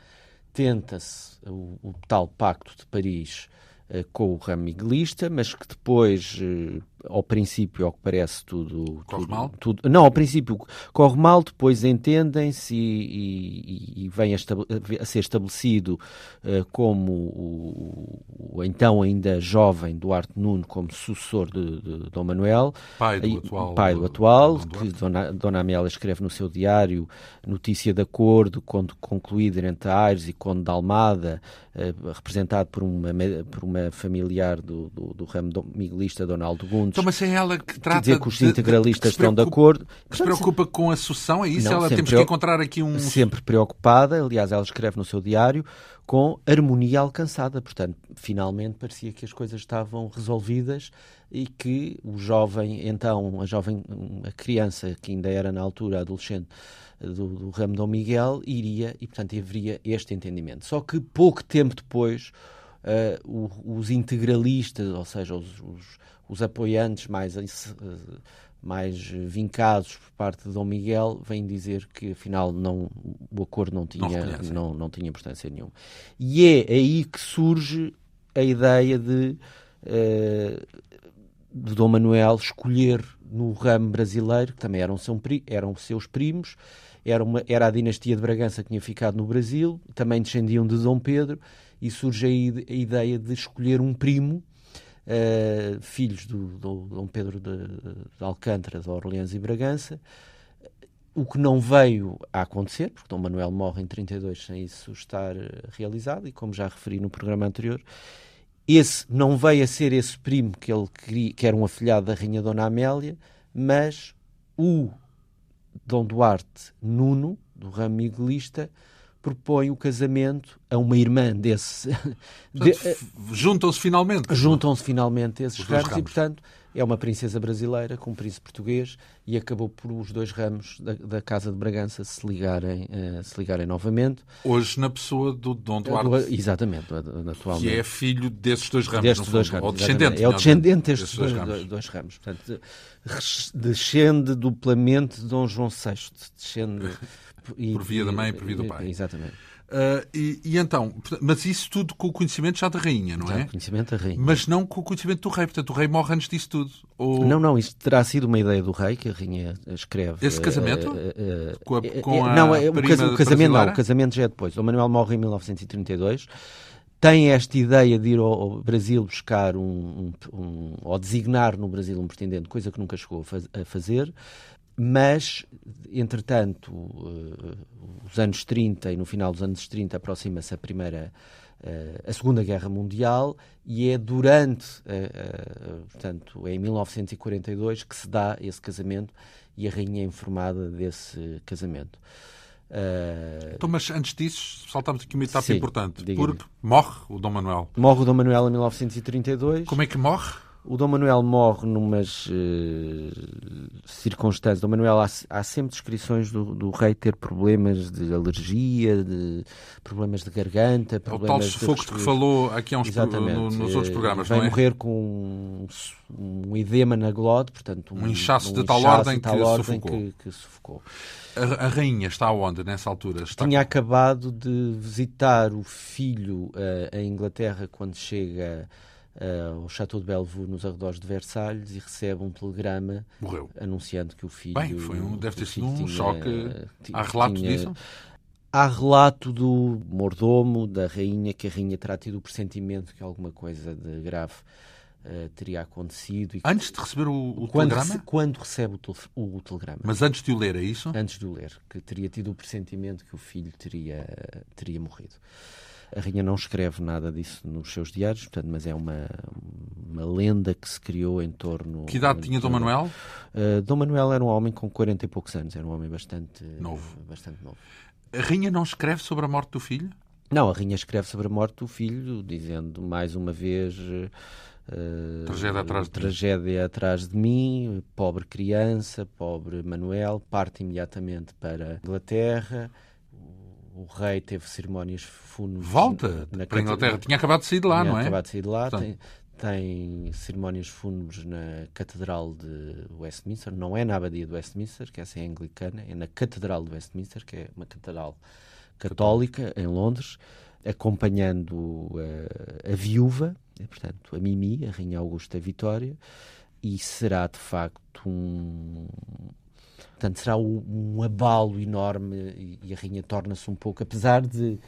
Tenta-se o, o, tal Pacto de Paris eh, com o ramo miguelista, mas que depois, eh, ao princípio, ao que parece, tudo. Corre tudo, mal? Tudo, não, ao princípio corre mal, depois entendem-se e, e, e, vem a, a, ser estabelecido uh, como o, o, então ainda jovem Duarte Nuno como sucessor de, de Dom Manuel. Pai do atual. Pai do atual, que Dona, Dona Amélia escreve no seu diário notícia de acordo, quando concluído entre Aires e Conde de Almada, uh, representado por uma, por uma familiar do, do, do ramo miguelista Donaldo Gundes. Então, mas é ela que trata dizer que os integralistas de, estão de acordo. Que se preocupa com a sucessão, é isso? Não, ela temos que encontrar aqui um. Sempre preocupada, aliás, ela escreve no seu diário com harmonia alcançada. Portanto, finalmente parecia que as coisas estavam resolvidas e que o jovem, então, a jovem, a criança que ainda era na altura adolescente do, do ramo Dom Miguel, iria e, portanto, haveria este entendimento. Só que pouco tempo depois, uh, os integralistas, ou seja, os, os, os apoiantes mais, uh, mais vincados por parte de Dom Miguel, vêm dizer que afinal não, o acordo não tinha, não, não, não tinha importância nenhuma. E é aí que surge a ideia de, uh, de Dom Manuel escolher no ramo brasileiro, que também eram, seu, eram seus primos, era, uma, era a dinastia de Bragança que tinha ficado no Brasil, também descendiam de Dom Pedro, e surge a ideia de escolher um primo, uh, filhos do, do, Dom Pedro de, de Alcântara, de Orleans e Bragança, o que não veio a acontecer, porque Dom Manuel morre em 32 sem isso estar eh, realizado, e como já referi no programa anterior, esse não veio a ser esse primo que ele queria, que era um afilhado da Rainha Dona Amélia, mas o Dom Duarte Nuno, do ramo miguelista, propõe o casamento a uma irmã desse. De, juntam-se finalmente. Juntam-se finalmente esses ramos, ramos, e, portanto, é uma princesa brasileira com um príncipe português e acabou por os dois ramos da, da Casa de Bragança se ligarem, uh, se ligarem novamente. Hoje na pessoa do Dom Duarte. Exatamente, atualmente. Que é filho desses dois ramos, destes dois ramos, ou descendente. É o descendente destes dois, dois, ramos. dois ramos. Portanto, descende duplamente de Dom João VI. Descende... E, por via da mãe e por via do pai. Exatamente. Uh, e, e, então, mas isso tudo com o conhecimento já da rainha, não já é? Conhecimento da rainha. Mas não com o conhecimento do rei. Portanto, o rei morre antes disso tudo. Ou... Não, não, isto terá sido uma ideia do rei que a rainha escreve. Esse casamento? Uh, uh, com a, com a não, é, o, o casamento não, o casamento já é depois. O Manuel morre em 1932 tem esta ideia de ir ao, ao Brasil buscar um, um, um, ou designar no Brasil um pretendente, coisa que nunca chegou a, faz, a fazer mas, entretanto, uh, os anos 30 e no final dos anos 30 aproxima-se a primeira, uh, a Segunda Guerra Mundial e é durante, uh, portanto, é em 1942 que se dá esse casamento e a rainha é informada desse casamento. Então, mas antes disso, saltamos aqui uma etapa sim, importante, porque morre o Dom Manuel. Morre o Dom Manuel em 1932. Como é que morre? O Dom Manuel morre numas uh, circunstâncias. Dom Manuel, há, há sempre descrições do, do, rei ter problemas de alergia, de problemas de garganta, problemas é o tal sufoco de que falou aqui há uns Exatamente. No, nos outros programas, Vai é? morrer com um, um edema na glode, portanto... Um, um inchaço de tal ordem, tal que, ordem sufocou. que, que sufocou. A, a, rainha está onde nessa altura? Está Tinha acabado de visitar o filho uh, em Inglaterra quando chega uh, ao Chateau de Bellevue, nos arredores de Versalhes, e recebe um telegrama Morreu. anunciando que o filho. Bem, foi um, deve ter sido um tinha, choque. Há relatos tinha, disso? Há relato do mordomo, da rainha, que a rainha terá tido o pressentimento que alguma coisa de grave uh, teria acontecido. antes de receber o, o quando telegrama? Rece, quando recebe o, o, telegrama. Mas antes de o ler, é isso? Antes de o ler, que teria tido o pressentimento que o filho teria, teria morrido. A rainha não escreve nada disso nos seus diários, portanto, mas é uma, uma lenda que se criou em torno. Que idade tinha Dom Manuel? Uh, Dom Manuel era um homem com 40 e poucos anos, era um homem bastante novo. Bastante novo. A rainha não escreve sobre a morte do filho? Não, a rainha escreve sobre a morte do filho, dizendo mais uma vez. Uh, tragédia atrás tragédia atrás de mim, pobre criança, pobre Manuel, parte imediatamente para a Inglaterra o rei teve cerimónias fúnebres. Volta na, para a Inglaterra. Tinha acabado de sair de lá, não é? acabado de sair de lá. Tem, tem, cerimónias fúnebres na Catedral de Westminster. Não é na Abadia de Westminster, que essa é anglicana, é na Catedral de Westminster, que é uma catedral católica em Londres, acompanhando uh, a viúva, portanto, a Mimi, a Rainha Augusta Vitória, e será de facto um. Portanto, será um, abalo enorme e, a rainha torna-se um pouco, apesar de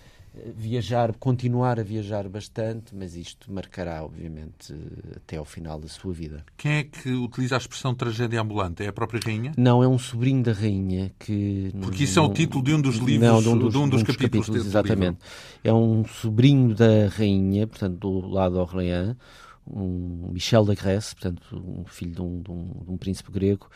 viajar, continuar a viajar bastante, mas isto marcará, obviamente, até ao final da sua vida. Quem é que utiliza a expressão tragédia ambulante? É a própria rainha? Não, é um sobrinho da rainha que... Porque isso é o título de um dos livros, não, de um dos, de um dos, de um dos capítulos, capítulos Exatamente. É um sobrinho da rainha, portanto, do lado Orleans, um Michel da Grèce, portanto, um filho de um, de, um, de um, príncipe grego,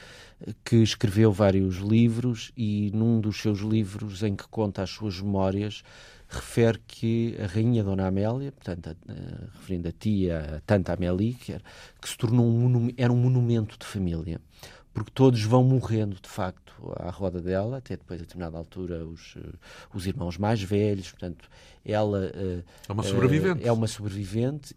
que escreveu vários livros e num dos seus livros em que conta as suas memórias refere que a rainha Dona Amélia, portanto, a, a, referindo a tia, a tanta Amélie, que, era, que se tornou um, era um monumento de família, porque todos vão morrendo, de facto, à roda dela, até depois, a determinada altura, os, eh, os irmãos mais velhos, portanto, ela... Eh, é uma sobrevivente. Uh, é uma sobrevivente,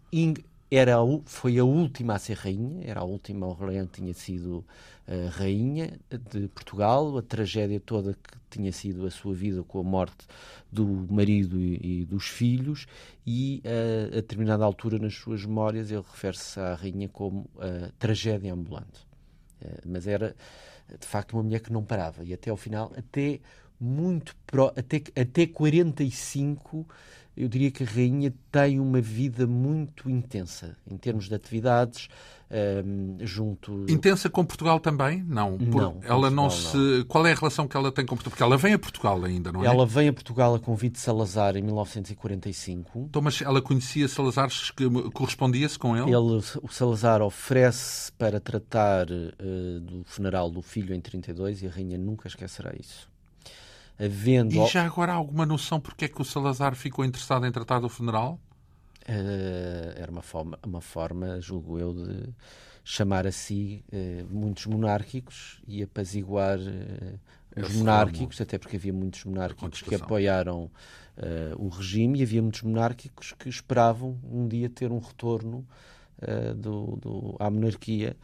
era foi a última a ser rainha, era a última Orleans tinha sido uh, rainha de Portugal, a tragédia toda que tinha sido a sua vida com a morte do marido e, e dos filhos, e uh, a determinada altura nas suas memórias ele refere-se à rainha como uh, tragédia ambulante. Uh, mas era de facto uma mulher que não parava, e até ao final, até muito pro, até, até 45 eu diria que a rainha tem uma vida muito intensa em termos de atividades um, junto intensa com Portugal também? Não, Por... não ela não se não. qual é a relação que ela tem com Portugal? Porque ela vem a Portugal ainda não é? Ela vem a Portugal a convite de Salazar em 1945 então mas ela conhecia Salazar correspondia-se com ele? Ele o Salazar oferece para tratar uh, do funeral do filho em 32 e a rainha nunca esquecerá isso havendo... E já agora há alguma noção porque é que o Salazar ficou interessado em tratar do funeral? Uh, era uma forma, uma forma, julgo eu, de chamar a si uh, muitos monárquicos e apaziguar uh, os monárquicos, até porque havia muitos monárquicos que apoiaram o regime e havia muitos monárquicos que esperavam um dia ter um retorno do, do, à monarquia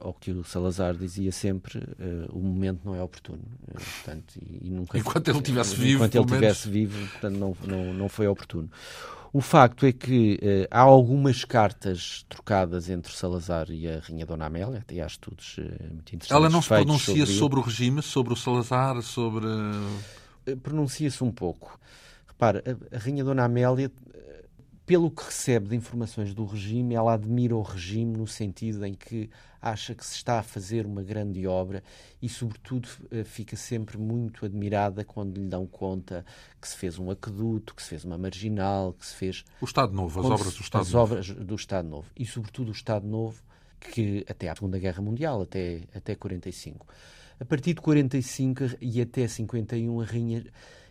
ao que o Salazar dizia sempre, uh, o momento não é oportuno. Uh, portanto, e, e, nunca, enquanto ele estivesse vivo, enquanto ele estivesse vivo, portanto, não, não, não foi oportuno. O facto é que uh, há algumas cartas trocadas entre Salazar e a Rainha Dona Amélia, até há estudos muito interessantes. Ela não se pronuncia sobre, sobre, o regime, sobre o Salazar, sobre. Pronuncia-se um pouco. Repara, a, a Rainha Dona Amélia pelo que recebe de informações do regime, ela admira o regime no sentido em que acha que se está a fazer uma grande obra e, sobretudo, eh, fica sempre muito admirada quando lhe dão conta que se fez um aqueduto, que se fez uma marginal, que se fez. O Estado Novo, as obras do Estado as Novo. As obras do Estado Novo. E, sobretudo, o Estado Novo, que até à Segunda Guerra Mundial, até, até 45. A partir de 45 e até 51, a Rainha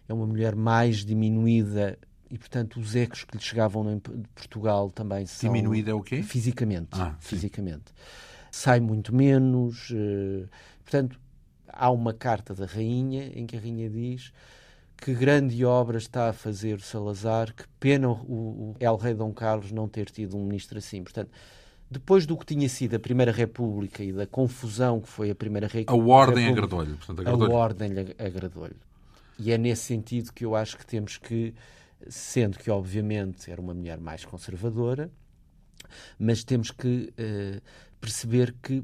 é uma mulher mais diminuída e, portanto, os ecos que lhe chegavam de Portugal também são... Diminuída é o quê? Fisicamente. Ah, fisicamente. Sai muito menos. Uh, portanto, há uma carta da rainha em que a rainha diz que grande obra está a fazer Salazar, que pena o, o El Rei Dom Carlos não ter tido um ministro assim. Portanto, depois do que tinha sido a Primeira República e da confusão que foi a Primeira República... A ordem agradou-lhe. Agradou a ordem agradou-lhe. E é nesse sentido que eu acho que temos que sendo que, obviamente, era uma mulher mais conservadora, mas temos que uh, perceber que,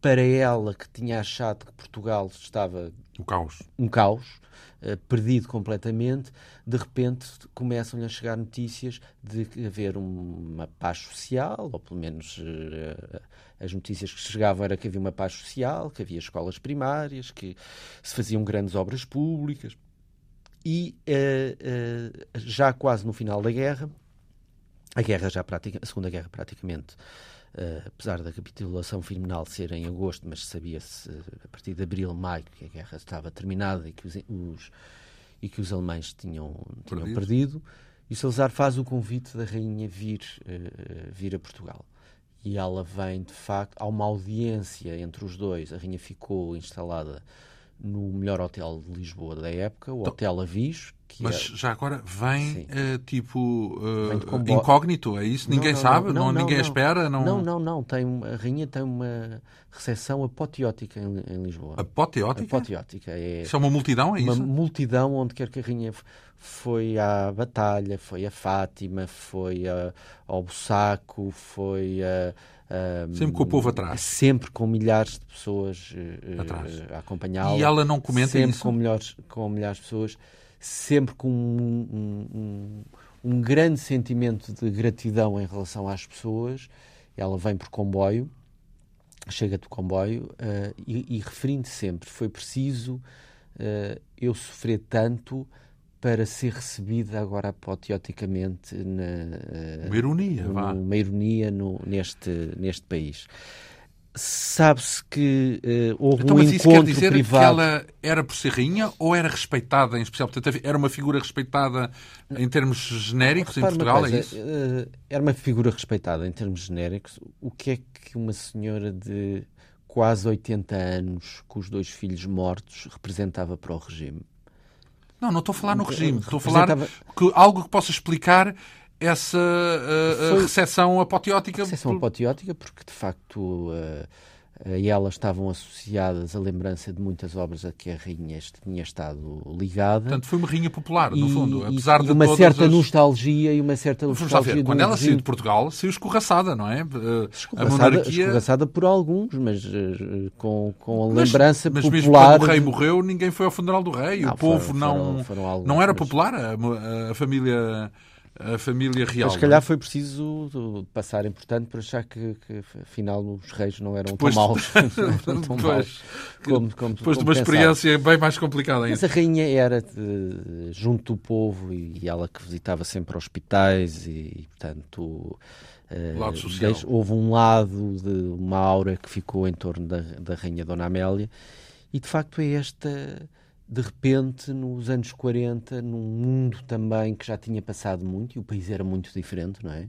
para ela, que tinha achado que Portugal estava. Um caos. Um caos, uh, perdido completamente, de repente começam-lhe a chegar notícias de haver uma paz social, ou pelo menos uh, as notícias que chegavam era que havia uma paz social, que havia escolas primárias, que se faziam grandes obras públicas e uh, uh, já quase no final da guerra, a guerra já pratica, a segunda guerra praticamente, uh, apesar da capitulação final ser em agosto, mas sabia-se a partir de abril, maio que a guerra estava terminada e que os, os e que os alemães tinham, tinham perdido. E o Salazar faz o convite da rainha vir, vir a Portugal. E ela vem, de facto, há uma audiência entre os dois. A rainha ficou instalada no melhor hotel de Lisboa da época, o então, Hotel Avis, que Mas é... já agora vem uh, tipo uh, vem incógnito, é isso? Ninguém não, sabe? Não, ninguém espera? Não, não, não. não. Tem, a rainha tem uma recepção apoteótica em, em Lisboa. Apoteótica? Apoteótica. É isso é uma multidão, é uma isso? Uma multidão onde quer que a rainha foi à Batalha, foi a Fátima, foi a, ao Bussaco, foi a um, sempre com o povo atrás. Sempre com milhares de pessoas uh, a acompanhá-la. E ela não comenta sempre isso? Com milhares, com milhares de pessoas, sempre com um, um, um, grande sentimento de gratidão em relação às pessoas. Ela vem por comboio, chega de comboio uh, e, e referindo sempre: foi preciso uh, eu sofrer tanto para ser recebida agora apoteoticamente na, eh, uma ironia, no, vá. uma ironia no, neste, neste país. Sabe-se que uh, houve então, um mas encontro isso quer dizer privado. que ela era por ser rainha ou era respeitada em especial? Portanto, era uma figura respeitada em termos genéricos em Portugal, coisa, é isso? Uh, era uma figura respeitada em termos genéricos. O que é que uma senhora de quase 80 anos, com os dois filhos mortos, representava para o regime? Não, não estou a falar no regime. Estou a falar que algo que possa explicar essa uh, recepção apoteótica. Recepção apoteótica, porque de facto uh, e elas estavam associadas à lembrança de muitas obras a que a rainha tinha estado ligada. Portanto, foi uma rainha popular, no e, fundo, apesar e de uma certa as... nostalgia e uma certa nostalgia. Ver, quando ela saiu de Portugal, saiu escorraçada, não é? Escorraçada, a monarquia... escorraçada por alguns, mas uh, com, com a mas, lembrança mas popular. Mas mesmo quando o rei morreu, ninguém foi ao funeral do rei. Não, o povo foram, não, foram, foram alguns, não era mas... popular, a, a família a família real. Mas se calhar foi preciso passar importante para achar que, que afinal os reis não eram depois, tão maus, eram tão depois, maus como, como, depois como de uma pensava. experiência bem mais complicada ainda. Mas a rainha era de, junto do povo e, e, ela que visitava sempre hospitais e, portanto, lado social. Desde, houve um lado de uma aura que ficou em torno da, da rainha Dona Amélia e de facto é esta de repente, nos anos 40, num mundo também que já tinha passado muito, e o país era muito diferente, não é?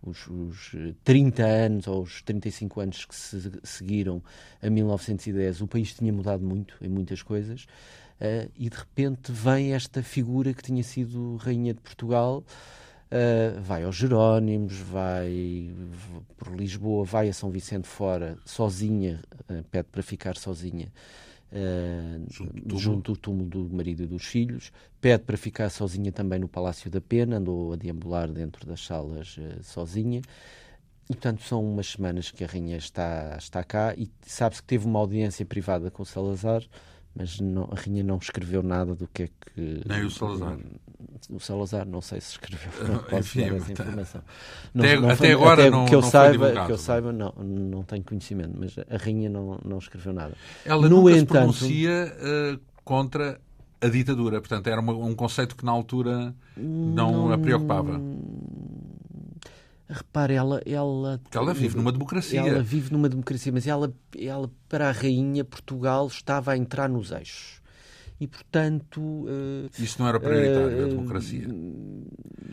Os, os 30 anos ou os 35 anos que se seguiram a 1910, o país tinha mudado muito em muitas coisas, uh, e de repente vem esta figura que tinha sido Rainha de Portugal. Uh, vai aos Jerónimos, vai por Lisboa, vai a São Vicente fora, sozinha, uh, pede para ficar sozinha Uh, junto, junto do túmulo do marido e dos filhos, pede para ficar sozinha também no Palácio da Pena, andou a deambular dentro das salas uh, sozinha. E, portanto, são umas semanas que a rainha está, está cá e sabe-se que teve uma audiência privada com Salazar, mas não, a rainha não escreveu nada do que é que... Nem o Salazar. O Salazar não sei se escreveu, não posso Enfim, dar essa informação. Não, até, não foi, até, agora até não, que eu não saiba, divulgado, Que eu saiba, não, não tenho conhecimento, mas a rainha não, não escreveu nada. Ela no nunca entanto, se pronuncia uh, contra a ditadura, portanto era uma, um conceito que na altura não, não a preocupava. Repare, ela, ela. Porque ela vive numa democracia. Ela vive numa democracia, mas ela, ela, para a rainha, Portugal estava a entrar nos eixos. E, portanto. Uh, isso não era prioritário, uh, a democracia?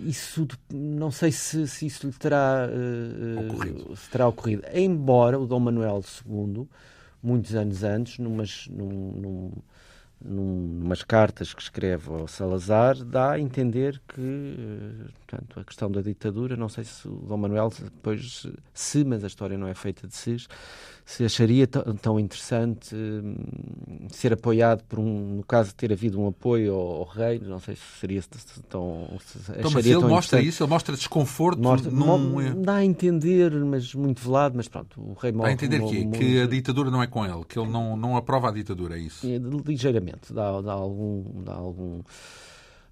Isso, não sei se, se isso lhe terá, uh, ocorrido. Se terá ocorrido. Embora o Dom Manuel II, muitos anos antes, numas, num, num, numas cartas que escreve ao Salazar, dá a entender que portanto, a questão da ditadura, não sei se o Dom Manuel depois, se, mas a história não é feita de si, se acharia tão interessante hum, ser apoiado por um, no caso de ter havido um apoio ao, ao rei, não sei se seria tão. Se então, mas ele mostra isso, ele mostra desconforto. Mostra, num... Dá a entender, mas muito velado, mas pronto, o rei morre. Dá a entender que, que a ditadura não é com ele, que ele não, não aprova a ditadura, é isso? Ligeiramente, dá, dá algum. Dá algum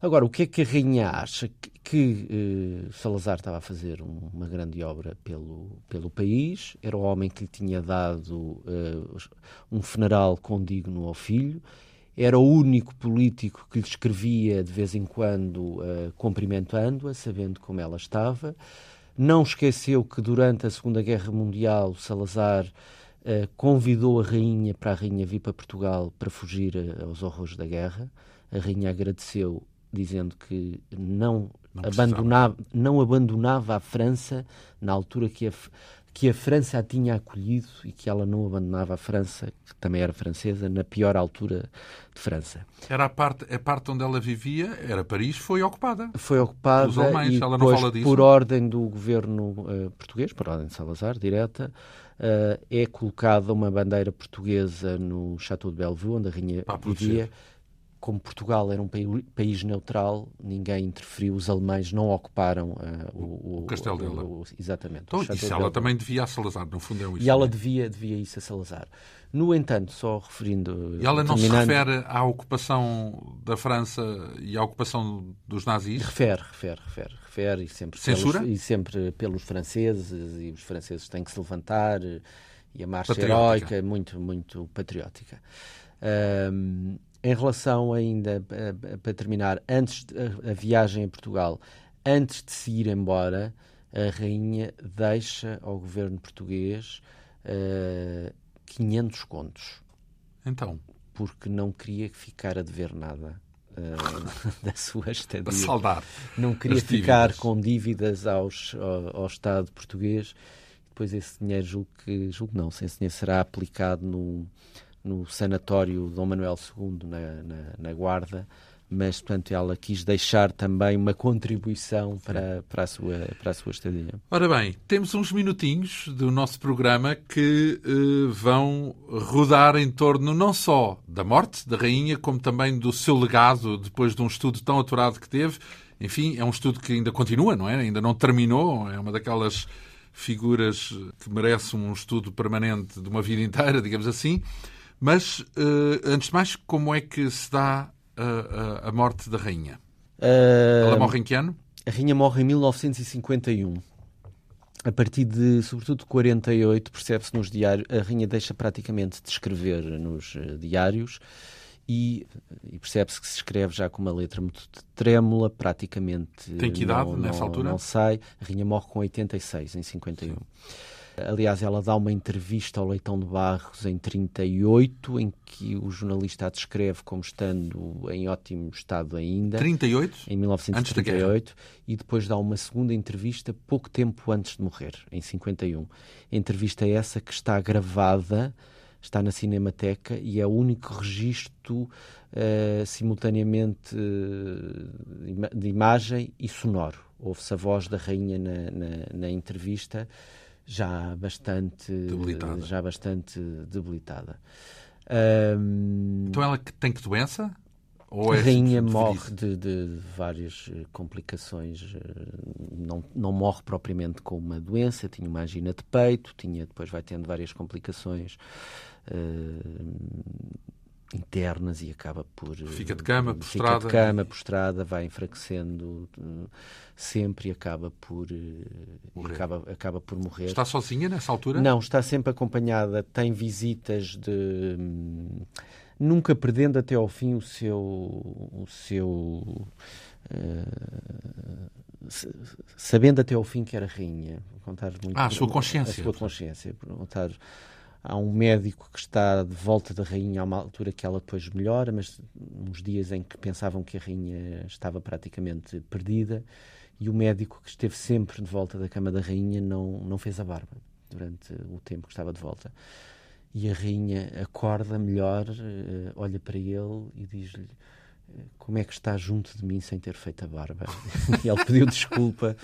Agora, o que é que a Rainha acha? Que, que eh, Salazar estava a fazer um, uma grande obra pelo, pelo país, era o homem que lhe tinha dado eh, um funeral condigno ao filho, era o único político que lhe escrevia de vez em quando eh, cumprimentando-a, sabendo como ela estava. Não esqueceu que durante a Segunda Guerra Mundial Salazar convidou a Rainha para a Rainha vir para Portugal para fugir aos horrores da guerra. A Rainha agradeceu dizendo que não, não abandonava, não abandonava a França na altura que a que a França a tinha acolhido e que ela não abandonava a França, que também era francesa, na pior altura de França. Era a parte, a parte onde ela vivia, era Paris, foi ocupada. Foi ocupada alemães, e depois, por ordem do governo uh, português, por ordem de Salazar, direta, uh, é colocada uma bandeira portuguesa no Chateau de Bellevue, onde a rainha vivia como Portugal era um país neutral, ninguém interferiu, os alemães não ocuparam uh, o, o, castelo dela. O, exatamente. Então, isso ela também devia a Salazar, no fundo é isso. E ela devia, devia isso a Salazar. No entanto, só referindo. E ela não se refere à ocupação da França e à ocupação dos nazis? Refere, refere, refere. refere e sempre Censura? Pelos, e sempre pelos franceses, e os franceses têm que se levantar, e a marcha patriótica. heroica, muito, muito patriótica. Um, em relação ainda, para terminar, antes de, a, a, viagem a Portugal, antes de se ir embora, a rainha deixa ao governo português uh, 500 contos. Então? Porque não queria ficar a dever nada. Uh, da sua estadia. Para saldar. Não queria ficar com dívidas aos, ao, ao Estado português. Depois esse dinheiro, julgo que, julgo não, esse dinheiro será aplicado no, no sanatório Dom Manuel II, na, na, na, Guarda, mas, portanto, ela quis deixar também uma contribuição para, para, a sua, para a sua estadia. Ora bem, temos uns minutinhos do nosso programa que uh, vão rodar em torno não só da morte da rainha, como também do seu legado depois de um estudo tão aturado que teve. Enfim, é um estudo que ainda continua, não é? Ainda não terminou, é uma daquelas figuras que merece um estudo permanente de uma vida inteira, digamos assim. Mas, uh, antes de mais, como é que se dá uh, a morte da rainha? Uh, Ela morre em que ano? A rainha morre em 1951. A partir de, sobretudo, de 48, percebe-se nos diários, a rainha deixa praticamente de escrever nos diários e, e percebe-se que se escreve já com uma letra muito trêmula, praticamente. Tem que idade não, nessa não, altura? Não sai. A rainha morre com 86, em 51. Sim. Aliás, ela dá uma entrevista ao Leitão de Barros em 38, em que o jornalista a descreve como estando em ótimo estado ainda. 38? Em 1938. E depois dá uma segunda entrevista pouco tempo antes de morrer, em 51. A entrevista é essa que está gravada, está na Cinemateca e é o único registro uh, simultaneamente uh, de imagem e sonoro. Ouve-se a voz da rainha na, na, na entrevista já bastante debilitada. Já bastante debilitada. Um, então ela tem que doença? Ou é a rainha morre de, de, várias eh, complicações. Eh, não, não morre propriamente com uma doença, tinha uma angina de peito, tinha, depois vai tendo várias complicações. Uh, internas e acaba por fica de cama prostrada fica de cama prostrada vai enfraquecendo uh, sempre e acaba por uh, acaba acaba por morrer. Está sozinha nessa altura? Não está sempre acompanhada tem visitas de um, nunca perdendo até ao fim o seu o seu uh, sabendo até ao fim que era rainha. Contar muito ah, a sua consciência. a sua consciência contar Há um médico que está de volta da rainha a uma altura que ela depois melhora, mas uns dias em que pensavam que a rainha estava praticamente perdida, e o médico que esteve sempre de volta da cama da rainha não, não fez a barba durante o tempo que estava de volta. E a rainha acorda melhor, eh, olha para ele e diz-lhe: como é que está junto de mim sem ter feito a barba? e ele pediu desculpa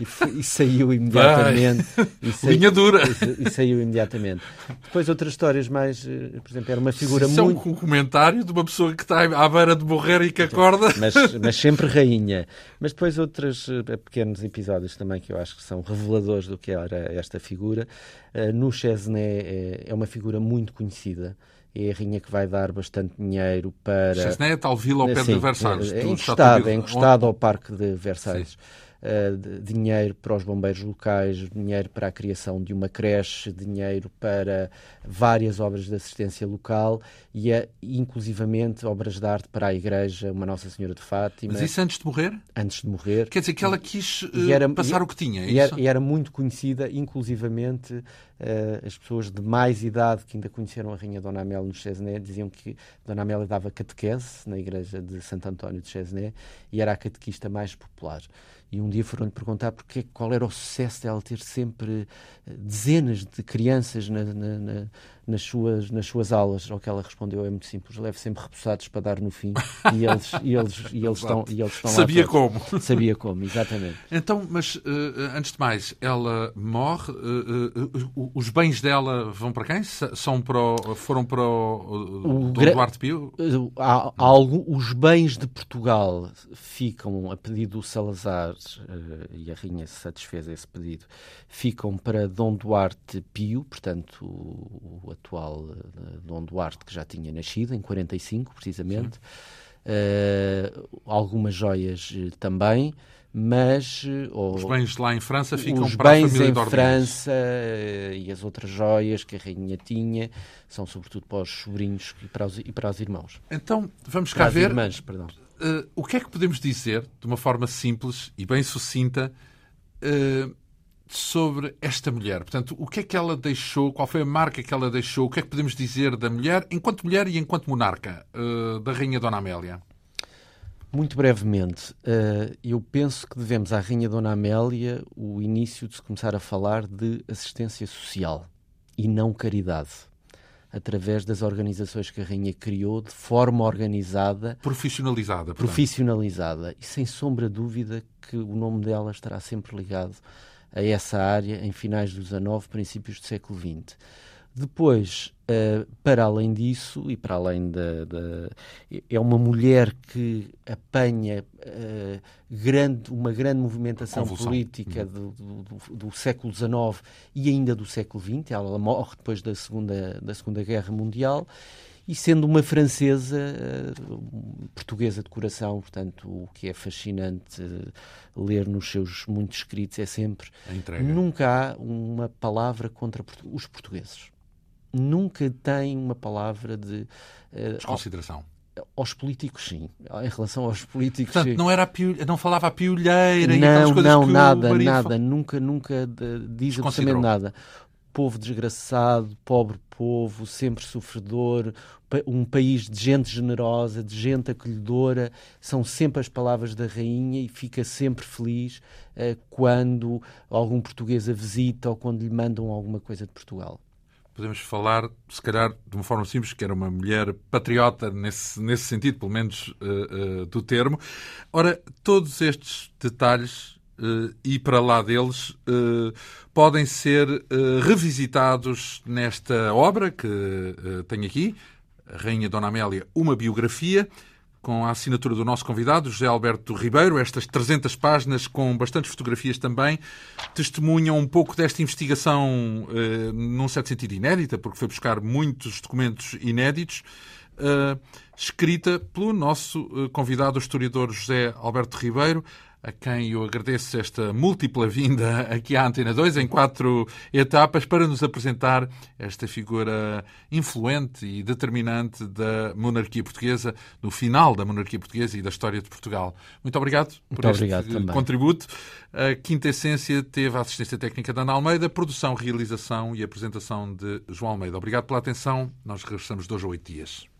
e, foi, e saiu imediatamente. E saiu, Linha dura. E, e, saiu imediatamente. Depois outras histórias mais, eh, por exemplo, era uma figura Isso muito... é um comentário de uma pessoa que está à beira de morrer e que acorda. Mas, mas sempre rainha. Mas depois outros eh, pequenos episódios também que eu acho que são reveladores do que era esta figura. Eh, no Chesney é uma figura muito conhecida é a rainha que vai dar bastante dinheiro para. Chesnay é tal vila ao pé Sim, de Versalhes. É, é encostado, é encostado ao Parque de Versalhes. Sim uh, dinheiro para os bombeiros locais, dinheiro para a criação de uma creche, dinheiro para várias obras de assistência local e, é, inclusivamente, obras de arte para a igreja, uma Nossa Senhora de Fátima. Mas isso antes de morrer? Antes de morrer. Quer dizer que ela quis uh, era, passar e, o que tinha, é e era, e era, muito conhecida, inclusivamente, uh, as pessoas de mais idade que ainda conheceram a Rainha Dona Amélia no Chesnay diziam que Dona Amélia dava catequese na igreja de Santo António de Chesnay e era a catequista mais popular e um dia foram-lhe perguntar porque, qual era o sucesso dela ter sempre eh, dezenas de crianças na, na, na, nas, suas, nas suas aulas. Ao que ela respondeu é muito simples, leve sempre repousados para dar no fim e eles, e eles, e eles, estão, e eles estão Sabia como. Sabia como, exatamente. Então, mas uh, antes de mais, ela morre, uh, uh, os bens dela vão para quem? São para o, foram para o, o Dom Duarte Pio? Há, algum, os bens de Portugal ficam, a pedido do Salazar, e a Rainha satisfez esse pedido, ficam para Dom Duarte Pio, portanto, o, o atual uh, Dom Duarte, que já tinha nascido, em 45, precisamente. Uh, algumas joias também, mas os bens lá em França ficam os para bens a família em de França e as outras joias que a rainha tinha são sobretudo para os sobrinhos e para os, e para os irmãos. Então vamos para cá ver. Irmãs, perdão uh, o que é que podemos dizer, de uma forma simples e bem sucinta, uh, sobre esta mulher? Portanto, o que é que ela deixou, qual foi a marca que ela deixou, o que é que podemos dizer da mulher, enquanto mulher e enquanto monarca, uh, da Rainha Dona Amélia? Muito brevemente, eu penso que devemos à Rainha Dona Amélia o início de se começar a falar de assistência social e não caridade através das organizações que a Rainha criou de forma organizada. Profissionalizada. Portanto. Profissionalizada. E sem sombra de dúvida que o nome dela estará sempre ligado a essa área em finais do XIX, princípios do século XX. Depois, uh, para além disso, e para além da, É uma mulher que apanha uh, grande, uma grande movimentação Convulsão. política uhum. do, do, do, século XIX e ainda do século XX. Ela morre depois da Segunda, da segunda Guerra Mundial. E sendo uma francesa, uh, portuguesa de coração, portanto, o que é fascinante ler nos seus muitos escritos é sempre nunca há uma palavra contra os portugueses nunca tem uma palavra de. Uh, Desconsideração. Aos políticos, sim. Em relação aos políticos. Portanto, não, era piul... não falava a piolheira não, e Não, nada, nada. Nunca, nunca diz absolutamente nada. Povo desgraçado, pobre povo, sempre sofredor, um país de gente generosa, de gente acolhedora, são sempre as palavras da rainha e fica sempre feliz uh, quando algum português a visita ou quando lhe mandam alguma coisa de Portugal podemos falar, se calhar, de uma forma simples, que era uma mulher patriota nesse, nesse sentido, pelo menos uh, uh, do termo. Ora, todos estes detalhes e para lá deles podem ser revisitados nesta obra que tenho aqui, Rainha Dona Amélia, uma biografia com a assinatura do nosso convidado, José Alberto Ribeiro. Estas 300 páginas, com bastantes fotografias também, testemunham um pouco desta investigação, eh, num certo sentido inédita, porque foi buscar muitos documentos inéditos, eh, escrita pelo nosso eh, convidado, o historiador José Alberto Ribeiro a quem eu agradeço esta múltipla vinda aqui à Antena 2, em quatro etapas, para nos apresentar esta figura influente e determinante da monarquia portuguesa, no final da monarquia portuguesa e da história de Portugal. Muito obrigado por Muito este obrigado contributo. A Quinta Essência teve a assistência técnica da Ana Almeida, produção, realização e apresentação de João Almeida. Obrigado pela atenção. Nós regressamos dois a oito dias.